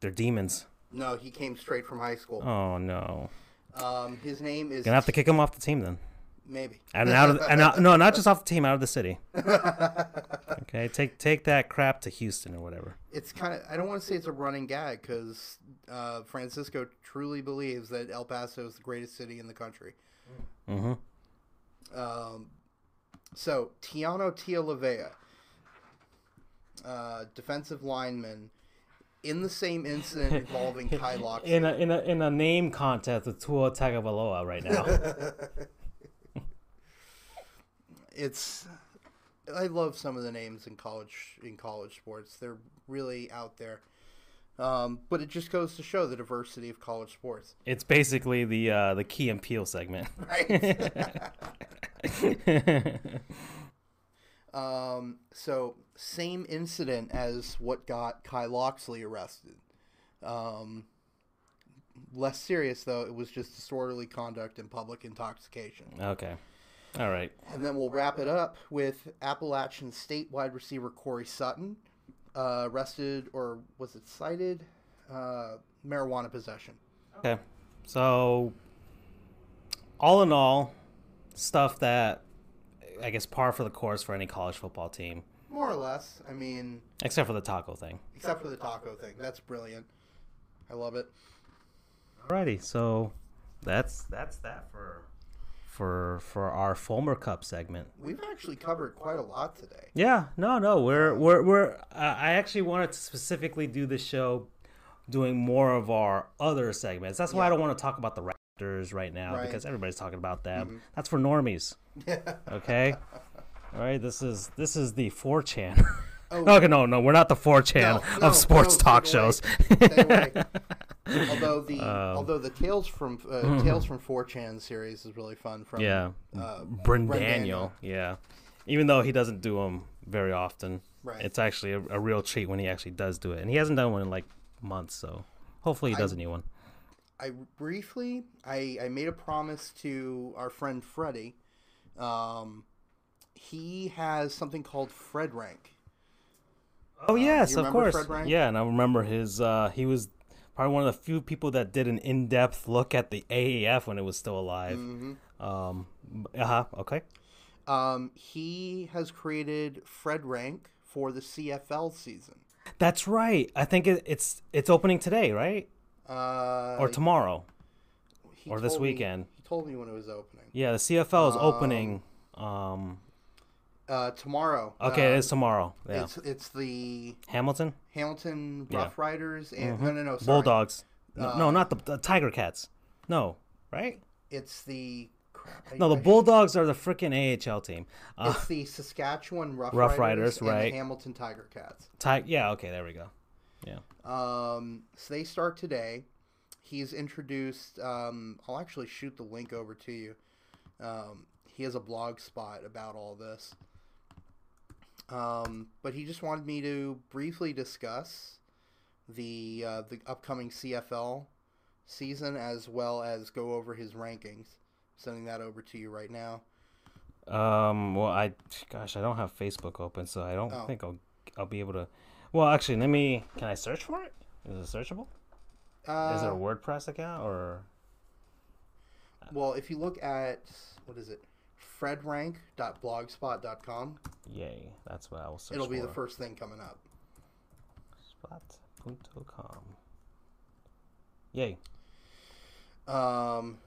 their demons No, he came straight from high school. oh no Um, his name is gonna have to kick him off the team then Maybe. and out of and out, no, not just off the team, out of the city. [laughs] Okay, take take that crap to Houston or whatever. It's kind of. I don't want to say it's a running gag because uh, Francisco truly believes that El Paso is the greatest city in the country. Mm-hmm. Um, so Tiano Tialavea, uh, defensive lineman, in the same incident involving [laughs] Kai Locksley. In a in a in a name contest with Tua Tagovailoa right now. [laughs] it's I love some of the names in college in college sports. They're really out there. Um, but it just goes to show the diversity of college sports. it's basically the uh, the Key and Peele segment. Right. [laughs] um, so same incident as what got Kai Locksley arrested. Um, less serious though. It was just disorderly conduct and public intoxication. okay, all right. And then we'll wrap it up with Appalachian State wide receiver Corey Sutton, uh, arrested or was it cited? Uh, marijuana possession. Okay. So, all in all, stuff that I guess par for the course for any college football team, More or less. I mean, except for the taco thing. except for the taco thing. That's brilliant. I love it. Alrighty, so that's that's that for for for our Fulmer Cup segment. We've actually covered quite a lot today. Yeah, no, no, we're we're we're. Uh, I actually wanted to specifically do this show, doing more of our other segments. That's why I don't want to talk about the Raptors right now Right. because everybody's talking about them. That's for normies. [laughs] Okay. All right. This is this is the 4chan. [laughs] Oh. okay, no, no, we're not the 4chan No, of no, sports no, talk shows. [laughs] Although the Um, although the tales from uh, tales from 4chan series is really fun. From yeah, uh, Bryn Bryn Daniel. Yeah, even though he doesn't do them very often, Right. it's actually a, a real treat when he actually does do it, and he hasn't done one in like months. So hopefully he does a new one. I briefly I, I made a promise to our friend Freddie. Um, he has something called Fred Rank. Oh yes, you of course. Yeah, and I remember his. Uh, he was probably one of the few people that did an in-depth look at the AAF when it was still alive. Mm-hmm. Um, uh huh. Okay. Um, he has created Fred Rank for the CFL season. That's right. I think it, it's it's opening today, right? Uh, Or tomorrow. or this told me- weekend. he told me when it was opening. Yeah, the CFL is opening. Um. Uh, tomorrow. Okay, uh, it is tomorrow. Yeah. It's it's the Hamilton. Hamilton Yeah. Rough Riders and no no no sorry. Bulldogs. No, Uh, no, not the, the Tiger Cats. No, right? It's the No, the Bulldogs are the freaking AHL team. Uh, It's the Saskatchewan Rough, Rough Riders, Riders, and right. the Hamilton Tiger Cats. Ti- yeah, okay, there we go. Yeah. Um, so they start today. He's introduced. Um, I'll actually shoot the link over to you. Um, he has a blog spot about all this. Um, but he just wanted me to briefly discuss the uh, the upcoming CFL season as well as go over his rankings. Sending that over to you right now. Um. Well, I, gosh, I don't have Facebook open, so I don't Oh. think I'll I'll be able to. Well, actually, let me. Can I search for it? Is it searchable? Uh, Is it a WordPress account or? Well, if you look at what is it, fredrank.blogspot.com, Yay, that's what I will search it'll be for. the first thing coming up. Spot.com. Yay. Um.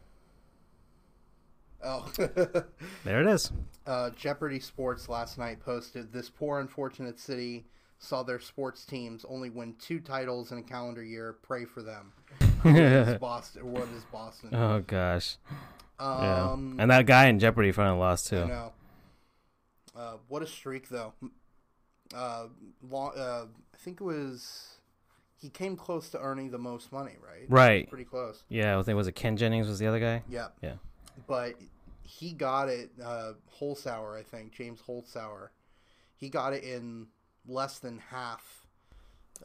Oh, [laughs] There it is. uh, Jeopardy Sports last night posted this poor unfortunate city saw their sports teams only win two titles in a calendar year. Pray for them. [laughs] What is Boston? What is Boston? Oh gosh. Yeah. Um, and that guy in Jeopardy finally lost I too. know. Uh, what a streak, though. Uh, long, uh, I think it was. He came close to earning the most money, right? Right. Pretty close. Yeah, I think was it Ken Jennings was the other guy. Yeah. Yeah. But he got it. Uh, Holzhauer, I think James Holzhauer. He got it in less than half.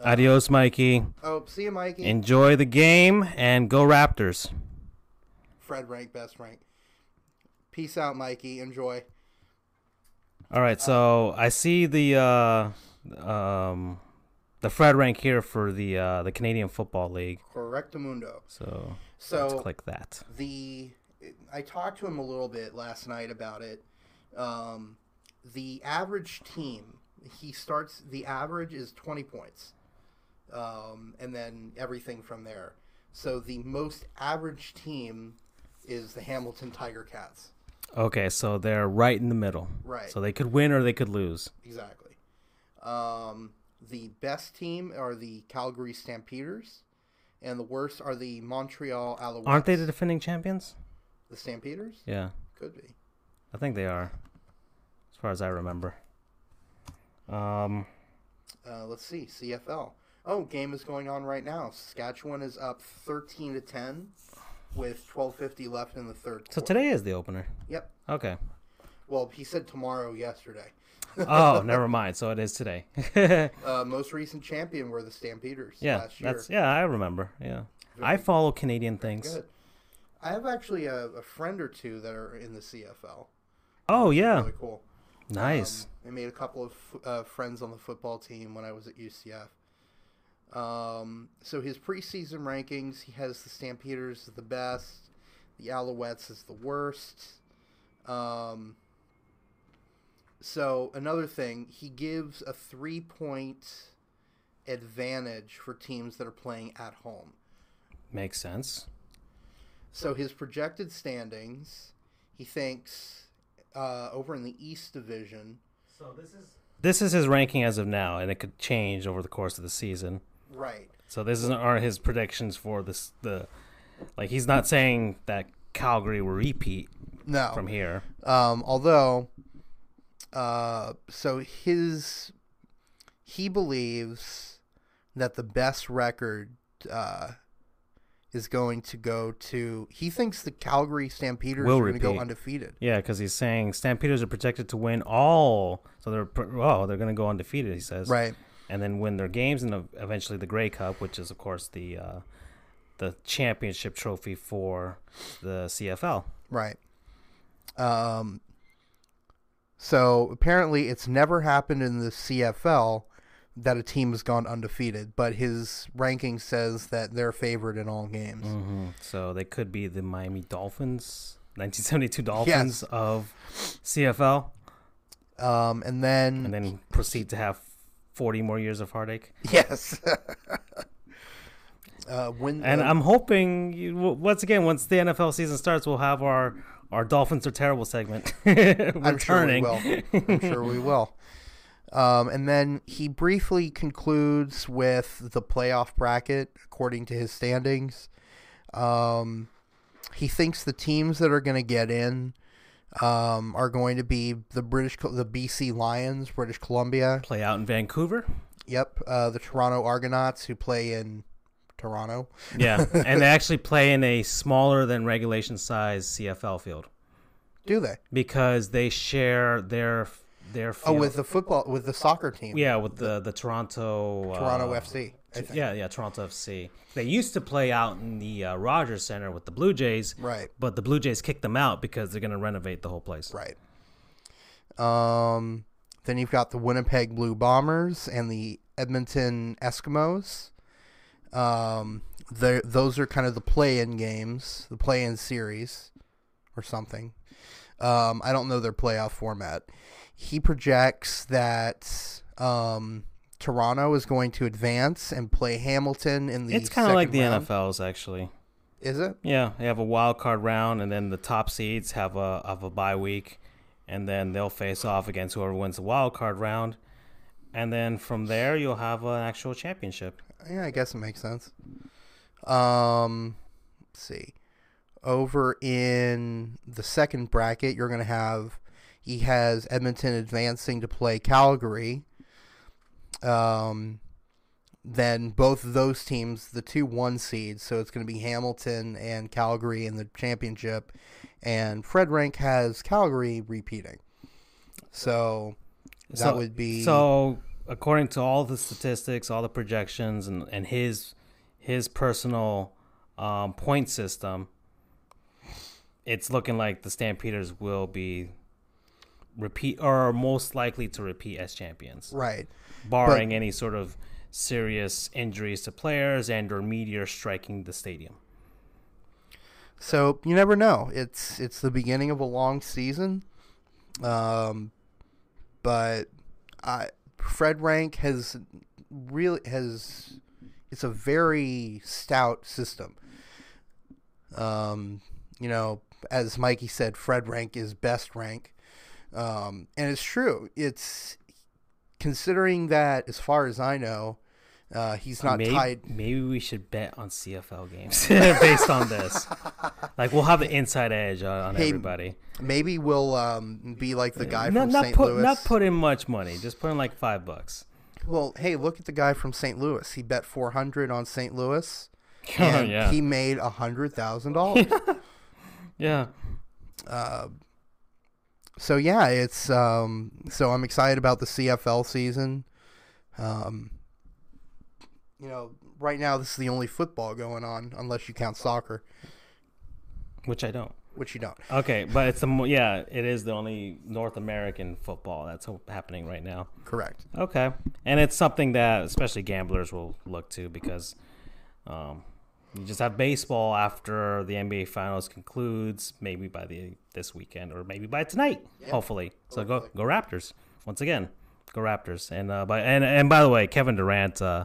Adios, Mikey. Oh, see you, Mikey. Enjoy the game and go Raptors. Fred rank, best rank. Peace out, Mikey. Enjoy. All right, so I see the uh, um, the Fred rank here for the uh, the Canadian Football League. Correctamundo. So So let's click that. the I talked to him a little bit last night about it. Um, the average team, he starts. The average is twenty points, um, and then everything from there. So the most average team is the Hamilton Tiger Cats. Okay, so they're right in the middle. Right. So they could win or they could lose. Exactly. Um, the best team are the Calgary Stampeders, and the worst are the Montreal Alouettes. Aren't they the defending champions? the Stampeders? Yeah, Could be. I think they are, as far as I remember. Um, Uh, let's see, CFL. Oh, game is going on right now. Saskatchewan is up thirteen to ten, with twelve fifty left in the third. so quarter. today is the opener. Yep. Okay. Well, he said tomorrow yesterday. [laughs] Oh, never [laughs] mind. So it is today. [laughs] Uh, most recent champion were the Stampeders yeah, last year. that's yeah. I remember. Yeah, I follow Canadian things. Good. I have actually a, a friend or two that are in the CFL. Oh yeah, Really cool. nice. Um, I made a couple of uh, friends on the football team when I was at UCF. Um, so his preseason rankings, he has the Stampeders as the best, the Alouettes as the worst. Um, so another thing, he gives a three-point advantage for teams that are playing at home. Makes sense. So his projected standings, he thinks uh, over in the East Division. So this is this is his ranking as of now, and it could change over the course of the season. Right. So this is are his predictions for this the like he's not saying that Calgary will repeat No. from here. Um, although, uh, so his he believes that the best record uh, is going to go to. He thinks the Calgary Stampeders Will are going to go undefeated. Yeah, because he's saying Stampeders are projected to win all, so they're oh they're going to go undefeated. He says, Right. and then win their games and eventually the Grey Cup, which is of course the uh, the championship trophy for the CFL. Right. Um. So apparently, it's never happened in the CFL that a team has gone undefeated, but his ranking says that they're favored in all games. Mm-hmm. So they could be the Miami Dolphins, [laughs] 1972 Dolphins of CFL, Um, and then and then proceed to have 40 more years of heartache. Yes. [laughs] uh, when And uh, I'm hoping, you, once again, once the NFL season starts, we'll have our our Dolphins are terrible segment [laughs] I'm sure we will. I'm sure we will. Um, and then he briefly concludes with the playoff bracket according to his standings. Um, he thinks the teams that are going to get in um, are going to be the British, the BC Lions, British Columbia. Play out in Vancouver. Yep, uh, the Toronto Argonauts, who play in Toronto. Yeah, [laughs] and they actually play in a smaller than regulation size CFL field Do they? because they share their their Oh, with the football, with the soccer team. yeah, with the the Toronto Toronto uh, FC. I think. Yeah, yeah, Toronto FC. They used to play out in the uh, Rogers Center with the Blue Jays, Right. but the Blue Jays kicked them out because they're going to renovate the whole place. Right. Um, then you've got the Winnipeg Blue Bombers and the Edmonton Eskimos. Um, those are kind of the play-in games, the play-in series, or something. Um, I don't know their playoff format. He projects that um, Toronto is going to advance and play Hamilton in the. It's kind of like the round. NFL's actually. Is it? Yeah, they have a wild card round, and then the top seeds have a have a bye week, and then they'll face off against whoever wins the wild card round, and then from there you'll have an actual championship. Yeah, I guess it makes sense. Um, let's see. Over in the second bracket, you're going to have he has Edmonton advancing to play Calgary. Um, then both of those teams, the two one seeds, so it's going to be Hamilton and Calgary in the championship, and Fred Rank has Calgary repeating. So that So- would be So, according to all the statistics, all the projections, and, and his his personal um, point system, it's looking like the Stampeders will be repeat or are most likely to repeat as champions, right. barring any sort of serious injuries to players and or meteor striking the stadium. So you never know. It's it's the beginning of a long season, um, but I, Fred Rank has really has it's a very stout system. Um, you know, as Mikey said, Fred Rank is best rank, um, and it's true. It's considering that, as far as I know, uh, he's not maybe, tied. Maybe we should bet on CFL games [laughs] based on this. Like we'll have the inside edge on, on Hey, everybody. Maybe we'll um, be like the guy Not, from not St. put Louis. not put in much money. Just put in like five bucks. Well, hey, look at the guy from St. Louis. He bet four hundred on St. Louis, [laughs] Oh, and yeah. he made a hundred thousand dollars. [laughs] Yeah. So yeah, it's um, so I'm excited about the CFL season. Um, you know, right now this is the only football going on, unless you count soccer, Which I don't. which you don't. Okay, but it's the yeah, it is the only North American football that's happening right now. Correct. Okay, and it's something that especially gamblers will look to because um, you just have baseball after the NBA Finals concludes, maybe by the this weekend or maybe by tonight, hopefully. So go go Raptors once again, go Raptors. And uh, by and and by the way, Kevin Durant. Uh,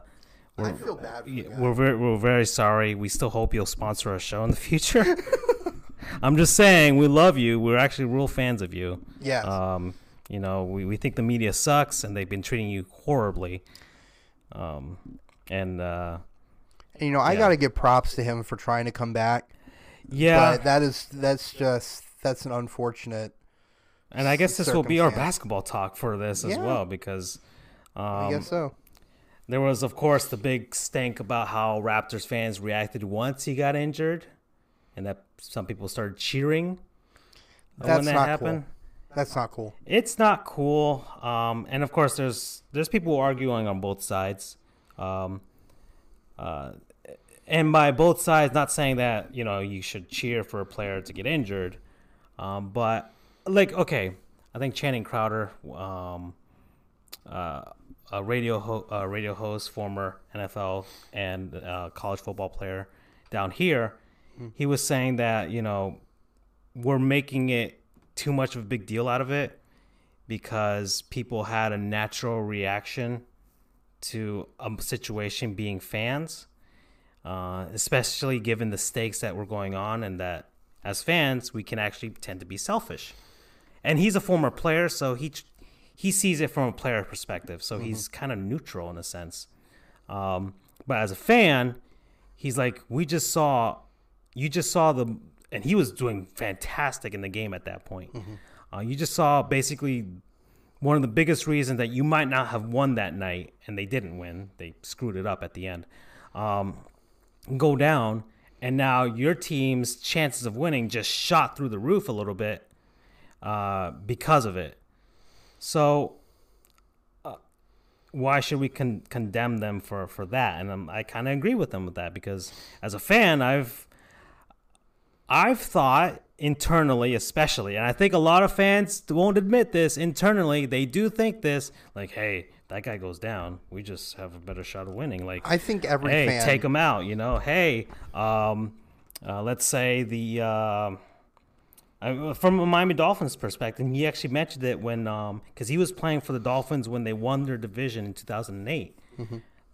I feel bad. For the yeah, guy. we're very, we're very sorry. We still hope you'll sponsor our show in the future. [laughs] I'm just saying, we love you. We're actually real fans of you. Yes. Um, you know, we, we think the media sucks and they've been treating you horribly. Um, and uh, And, you know, I yeah. got to give props to him for trying to come back. yeah, But that is that's just that's an unfortunate. and I guess this will be our basketball talk for this as Yeah. well because I um, guess so. there was, of course, the big stink about how Raptors fans reacted once he got injured, and that some people started cheering when That's that not happened. cool. That's not cool. It's not cool, um, and of course, there's there's people arguing on both sides, um, uh, and by both sides, not saying that you know you should cheer for a player to get injured, um, but like okay, I think Channing Crowder, um, uh, a radio ho- uh, radio host, former NFL and uh, college football player down here, he was saying that you know we're making it too much of a big deal out of it because people had a natural reaction to a situation being fans, uh, especially given the stakes that were going on, and that as fans we can actually tend to be selfish. And he's a former player, so he he sees it from a player perspective, so he's kind of neutral in a sense. Um, but as a fan, he's like, we just saw, you just saw the, and he was doing fantastic in the game at that point. Uh, you just saw basically one of the biggest reasons that you might not have won that night, and they didn't win. They screwed it up at the end. Um, go down, and now your team's chances of winning just shot through the roof a little bit uh, because of it. So, uh, why should we con- condemn them for, for that? And um, I kind of agree with them with that because as a fan, I've I've thought internally, especially, and I think a lot of fans won't admit this internally. They do think this, like, hey, that guy goes down, we just have a better shot of winning. Like, I think every hey, fan. take him out. You know, hey, um, uh, let's say the uh, from a Miami Dolphins perspective, he actually mentioned it when because he was playing for the Dolphins when they won their division in 2008.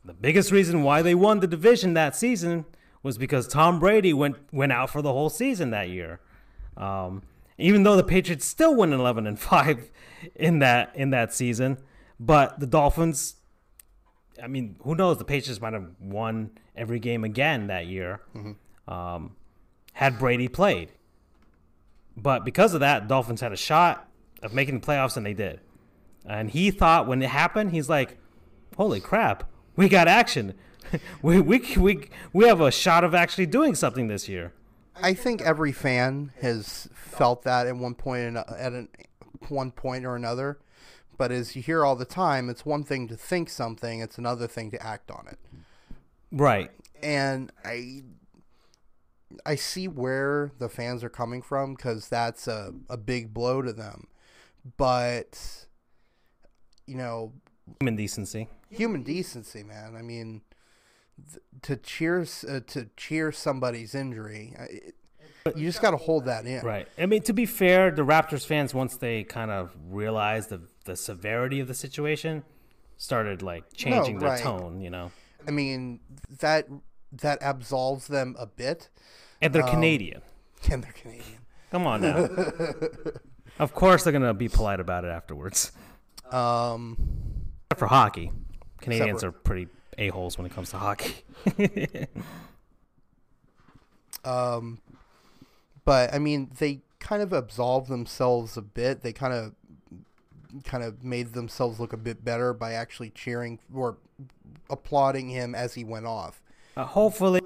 The biggest reason why they won the division that season was because Tom Brady went went out for the whole season that year. Um, even though the Patriots still went 11 and five in that in that season, but the Dolphins I mean, who knows? The Patriots might have won every game again that year um, had Brady played. But because of that, Dolphins had a shot of making the playoffs, and they did. And he thought when it happened, he's like, "Holy crap, we got action! [laughs] we, we we we have a shot of actually doing something this year." I think every fan has felt that at one point in, at an, one point or another. But as you hear all the time, it's one thing to think something; it's another thing to act on it. Right. And I, I see where the fans are coming from because that's a, a big blow to them. But, you know, Human decency. human decency, man. I mean, th- to cheer uh, to cheer somebody's injury, uh, it, you just got to hold that in. Right. I mean, to be fair, the Raptors fans, once they kind of realized the the severity of the situation, started like changing their right. tone. You know, I mean, that that absolves them a bit, and they're Canadian. and they're Canadian. Come on now. [laughs] of course, they're gonna be polite about it afterwards. Um, Except for hockey, Canadians are pretty a holes when it comes to hockey. [laughs] um, but I mean, they kind of absolved themselves a bit. They kind of kind of made themselves look a bit better by actually cheering or applauding him as he went off. Uh, hopefully,